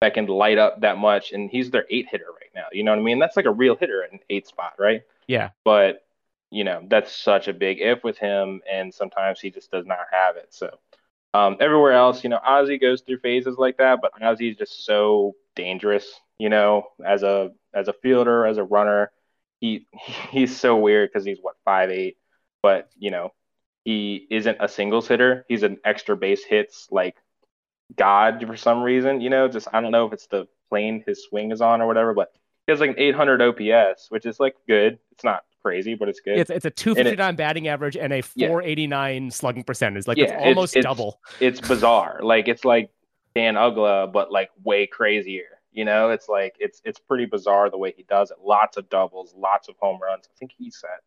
S4: that can light up that much, and he's their eight hitter right now. You know what I mean? That's like a real hitter in eight spot, right?
S3: Yeah.
S4: But you know, that's such a big if with him, and sometimes he just does not have it. So um, everywhere else, you know, Ozzie goes through phases like that, but Ozzie is just so dangerous. You know, as a as a fielder, as a runner he he's so weird because he's what five eight, but you know he isn't a singles hitter. He's an extra base hits like god for some reason. You know, just I don't know if it's the plane his swing is on or whatever, but he has like an 800 OPS, which is like good. It's not crazy, but it's good.
S3: It's, it's a 259 it, batting average and a 489 yeah. slugging percentage. Like yeah, it's almost
S4: it's,
S3: double.
S4: It's, it's bizarre. Like it's like Dan Uggla, but like way crazier. You know, it's like it's it's pretty bizarre the way he does it. Lots of doubles, lots of home runs. I think he set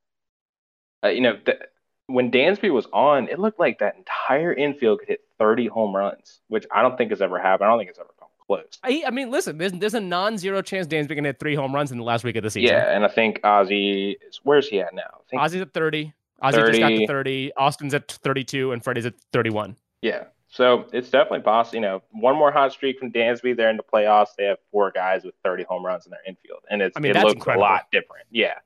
S4: uh, you know, th- when Dansby was on, it looked like that entire infield could hit 30 home runs, which I don't think has ever happened. I don't think it's ever come close.
S3: I, I mean, listen, there's there's a non-zero chance Dansby can hit three home runs in the last week of the season.
S4: Yeah, and I think Ozzy where's he at now? I think
S3: Ozzy's at 30. Ozzy 30. just got to 30. Austin's at 32, and Freddie's at 31.
S4: Yeah. So it's definitely possible. You know, one more hot streak from Dansby. They're in the playoffs. They have four guys with 30 home runs in their infield, and it's I mean, it looks incredible. a lot different. Yeah.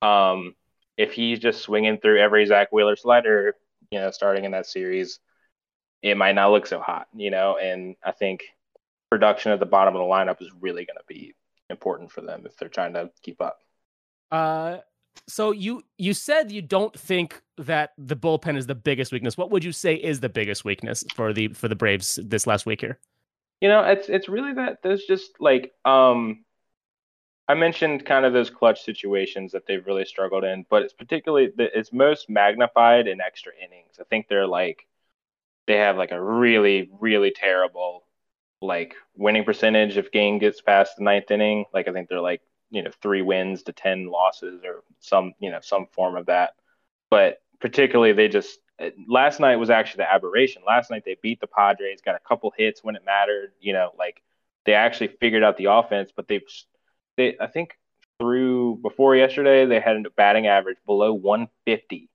S4: Um, if he's just swinging through every Zack Wheeler slider, you know, starting in that series, it might not look so hot. You know, and I think production at the bottom of the lineup is really going to be important for them if they're trying to keep up.
S3: Uh, so you you said you don't think that the bullpen is the biggest weakness. What would you say is the biggest weakness for the for the Braves this last week here?
S4: You know, it's it's really that there's just like um I mentioned kind of those clutch situations that they've really struggled in, but it's particularly it's most magnified in extra innings. I think they're like they have like a really really terrible like winning percentage if game gets past the ninth inning. Like I think they're like you know three wins to ten losses or some you know some form of that. But particularly they just last night was actually the aberration. Last night they beat the Padres, got a couple hits when it mattered. You know, like they actually figured out the offense, but they've they I think through before yesterday they had a batting average below 150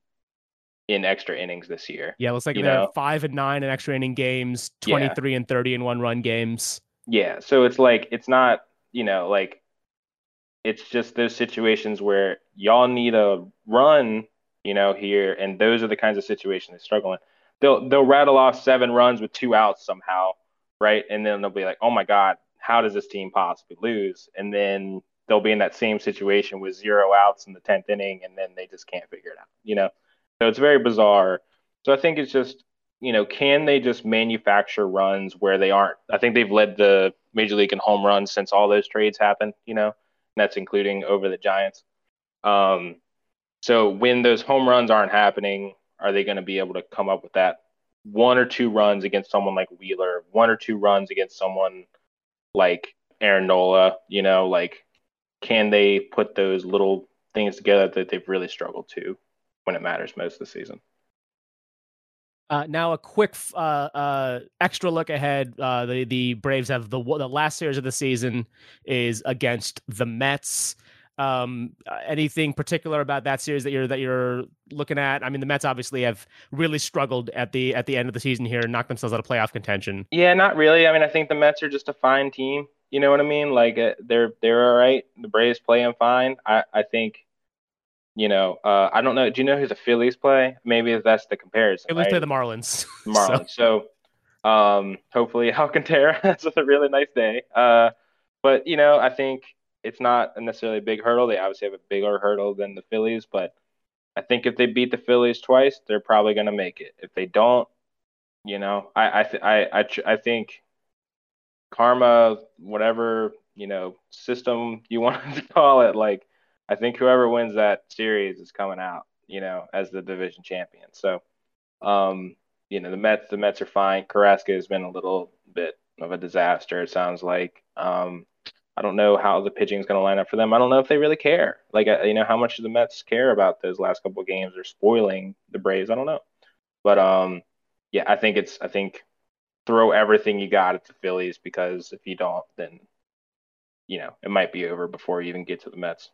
S4: in extra innings this year.
S3: Yeah, it looks like they're know? five and nine in extra inning games, 23 yeah. and 30 in one run games.
S4: Yeah, so it's like it's not you know like it's just those situations where y'all need a run, you know, here, and those are the kinds of situations they struggle in. They'll they'll rattle off seven runs with two outs somehow, right? And then they'll be like, oh my god, how does this team possibly lose? And then they'll be in that same situation with zero outs in the tenth inning, and then they just can't figure it out, you know. So it's very bizarre. So I think it's just you know, can they just manufacture runs where they aren't? I think they've led the major league in home runs since all those trades happened, you know that's including over the Giants. Um, so when those home runs aren't happening, are they going to be able to come up with that one or two runs against someone like Wheeler, one or two runs against someone like Aaron Nola? You know, like can they put those little things together that they've really struggled to when it matters most this season?
S3: Uh, now a quick uh, uh, extra look ahead. Uh, the the Braves have the the last series of the season is against the Mets. Um, uh, anything particular about that series that you're that you're looking at? I mean, the Mets obviously have really struggled at the at the end of the season here and knocked themselves out of playoff contention.
S4: Yeah, not really. I mean, I think the Mets are just a fine team. You know what I mean? Like uh, they're they're all right. The Braves play them fine. I I think you know, uh, I don't know. Do you know who the Phillies play? Maybe that's the comparison.
S3: Phillies right? play the Marlins.
S4: Marlins. so, so um, hopefully Alcantara has a really nice day. Uh, but you know, I think it's not necessarily a big hurdle. They obviously have a bigger hurdle than the Phillies, but I think if they beat the Phillies twice, they're probably going to make it. If they don't, you know, I I th- I I, I think karma, whatever you know system you want to call it, like I think whoever wins that series is coming out, you know, as the division champion. So, um, you know, the Mets, the Mets are fine. Carrasco has been a little bit of a disaster. It sounds like. Um, I don't know how the pitching is going to line up for them. I don't know if they really care. Like, uh, you know, how much do the Mets care about those last couple of games or spoiling the Braves? I don't know. But um, yeah, I think it's I think throw everything you got at the Phillies because if you don't, then you know it might be over before you even get to the Mets.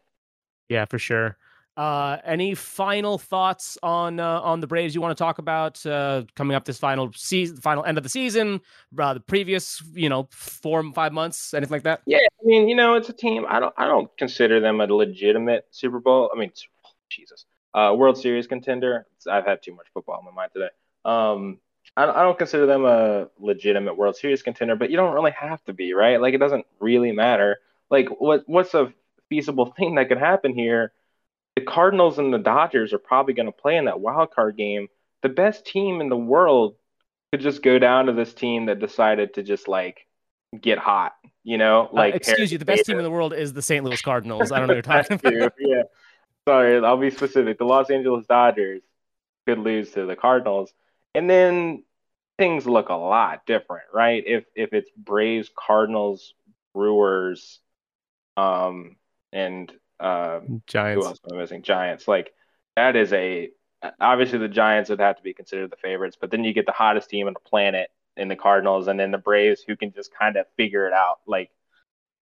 S3: Yeah, for sure. Uh, any final thoughts on uh, on the Braves you want to talk about uh, coming up this final season, final end of the season, uh, the previous you know four five months, anything like that?
S4: Yeah, I mean you know it's a team. I don't I don't consider them a legitimate Super Bowl. I mean Jesus, uh, World Series contender. I've had too much football in my mind today. Um, I, I don't consider them a legitimate World Series contender, but you don't really have to be right. Like it doesn't really matter. Like what what's a feasible thing that could happen here. The Cardinals and the Dodgers are probably going to play in that wild card game. The best team in the world could just go down to this team that decided to just like get hot, you know? Uh, like
S3: uh, excuse you, the best team in the world is the St. Louis Cardinals. I don't know what you're talking about.
S4: yeah. Sorry, I'll be specific. The Los Angeles Dodgers could lose to the Cardinals. And then things look a lot different, right? If if it's Braves, Cardinals, Brewers, um, and um,
S3: Giants.
S4: Who else am I missing? Giants. Like that is a obviously the Giants would have to be considered the favorites, but then you get the hottest team on the planet in the Cardinals, and then the Braves who can just kind of figure it out. Like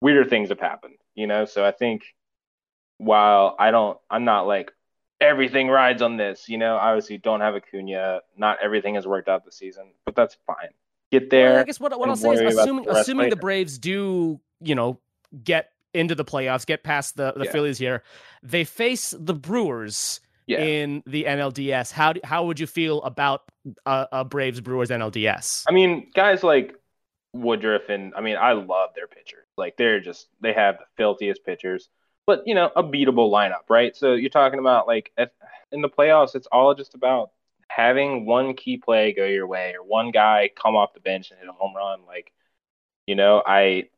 S4: weirder things have happened, you know. So I think while I don't, I'm not like everything rides on this, you know. Obviously, don't have Acuna. Not everything has worked out this season, but that's fine. Get there. Well,
S3: I guess what, what I'll say is, assuming the assuming the Braves do, you know, get into the playoffs, get past the the yeah. Phillies here, they face the Brewers yeah. in the NLDS. How how would you feel about a, a Braves Brewers NLDS?
S4: I mean, guys like Woodruff and I mean, I love their pitchers. Like they're just they have the filthiest pitchers, but you know, a beatable lineup, right? So you're talking about like in the playoffs, it's all just about having one key play go your way or one guy come off the bench and hit a home run. Like, you know, I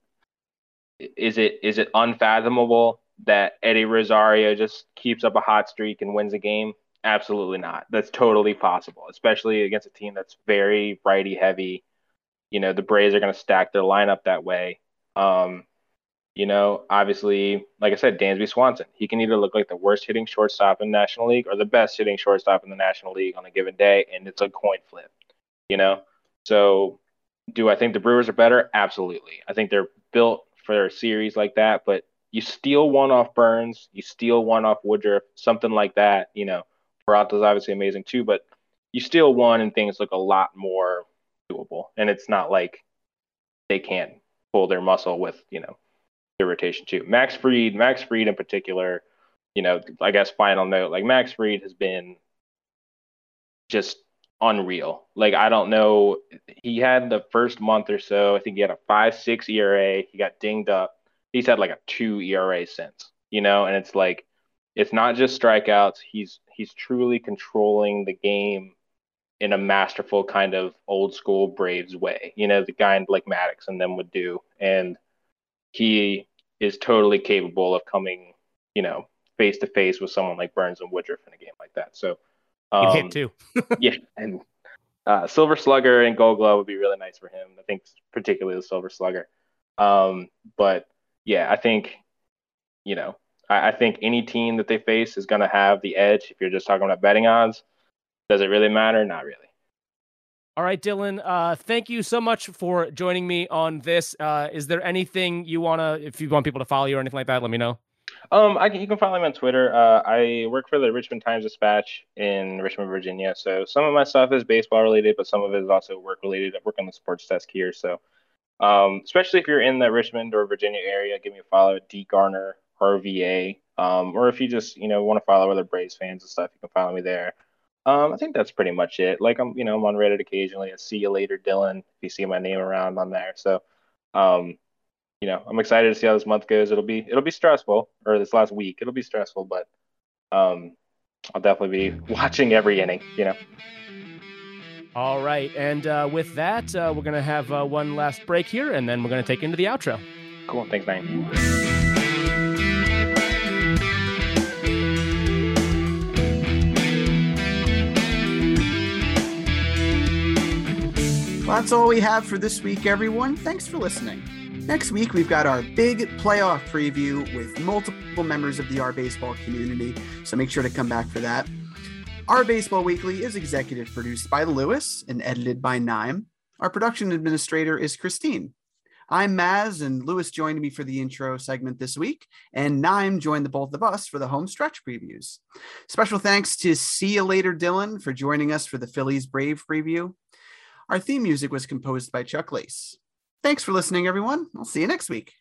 S4: is it is it unfathomable that Eddie Rosario just keeps up a hot streak and wins a game? Absolutely not. That's totally possible, especially against a team that's very righty heavy. You know, the Braves are going to stack their lineup that way. Um, you know, obviously, like I said, Dansby Swanson, he can either look like the worst hitting shortstop in the National League or the best hitting shortstop in the National League on a given day, and it's a coin flip, you know? So, do I think the Brewers are better? Absolutely. I think they're built for a series like that, but you steal one off Burnes, you steal one off Woodruff, something like that. You know, Peralta's obviously amazing too, but you steal one and things look a lot more doable. And it's not like they can't pull their muscle with, you know, their rotation too. Max Fried, Max Fried in particular, you know, I guess final note, like Max Fried has been just unreal. Like I don't know, he had the first month or so, I think he had a five six ERA. He got dinged up he's had like a two ERA since, you know, and it's like it's not just strikeouts. He's he's truly controlling the game in a masterful kind of old school Braves way, you know, the guy like Maddux and them would do. And he is totally capable of coming, you know, face to face with someone like Burnes and Woodruff in a game like that. So
S3: um, hit too.
S4: yeah, and uh, Silver Slugger and Gold Glove would be really nice for him. I think particularly the Silver Slugger. Um, but yeah, I think, you know, I, I think any team that they face is going to have the edge. If you're just talking about betting odds, does it really matter? Not really.
S3: All right, Dylan. Uh, thank you so much for joining me on this. Uh, is there anything you wanna, if you want people to follow you or anything like that, let me know.
S4: Um, I can, you can follow me on Twitter. Uh, I work for the Richmond Times Dispatch in Richmond, Virginia. So some of my stuff is baseball related, but some of it is also work related. I work on the sports desk here, so um, especially if you're in the Richmond or Virginia area, give me a follow at D Garner RVA. Um, or if you just you know want to follow other Braves fans and stuff, you can follow me there. Um, I think that's pretty much it. Like I'm, you know, I'm on Reddit occasionally. I see you later, Dylan. If you see my name around on there, so, um, you know, I'm excited to see how this month goes. It'll be, it'll be stressful, or this last week, it'll be stressful, but, um, I'll definitely be watching every inning. You know.
S3: All right. And uh, with that, uh, we're going to have uh, one last break here, and then we're going to take into the outro.
S4: Cool. Thanks, man.
S1: Well, that's all we have for this week, everyone. Thanks for listening. Next week, we've got our big playoff preview with multiple members of the Our Baseball community, so make sure to come back for that. Our Baseball Weekly is executive produced by Lewis and edited by Nime. Our production administrator is Christine. I'm Maz, and Lewis joined me for the intro segment this week, and Nime joined the both of us for the home stretch previews. Special thanks to See You Later Dylan for joining us for the Phillies Brave preview. Our theme music was composed by Chuck Lace. Thanks for listening, everyone. I'll see you next week.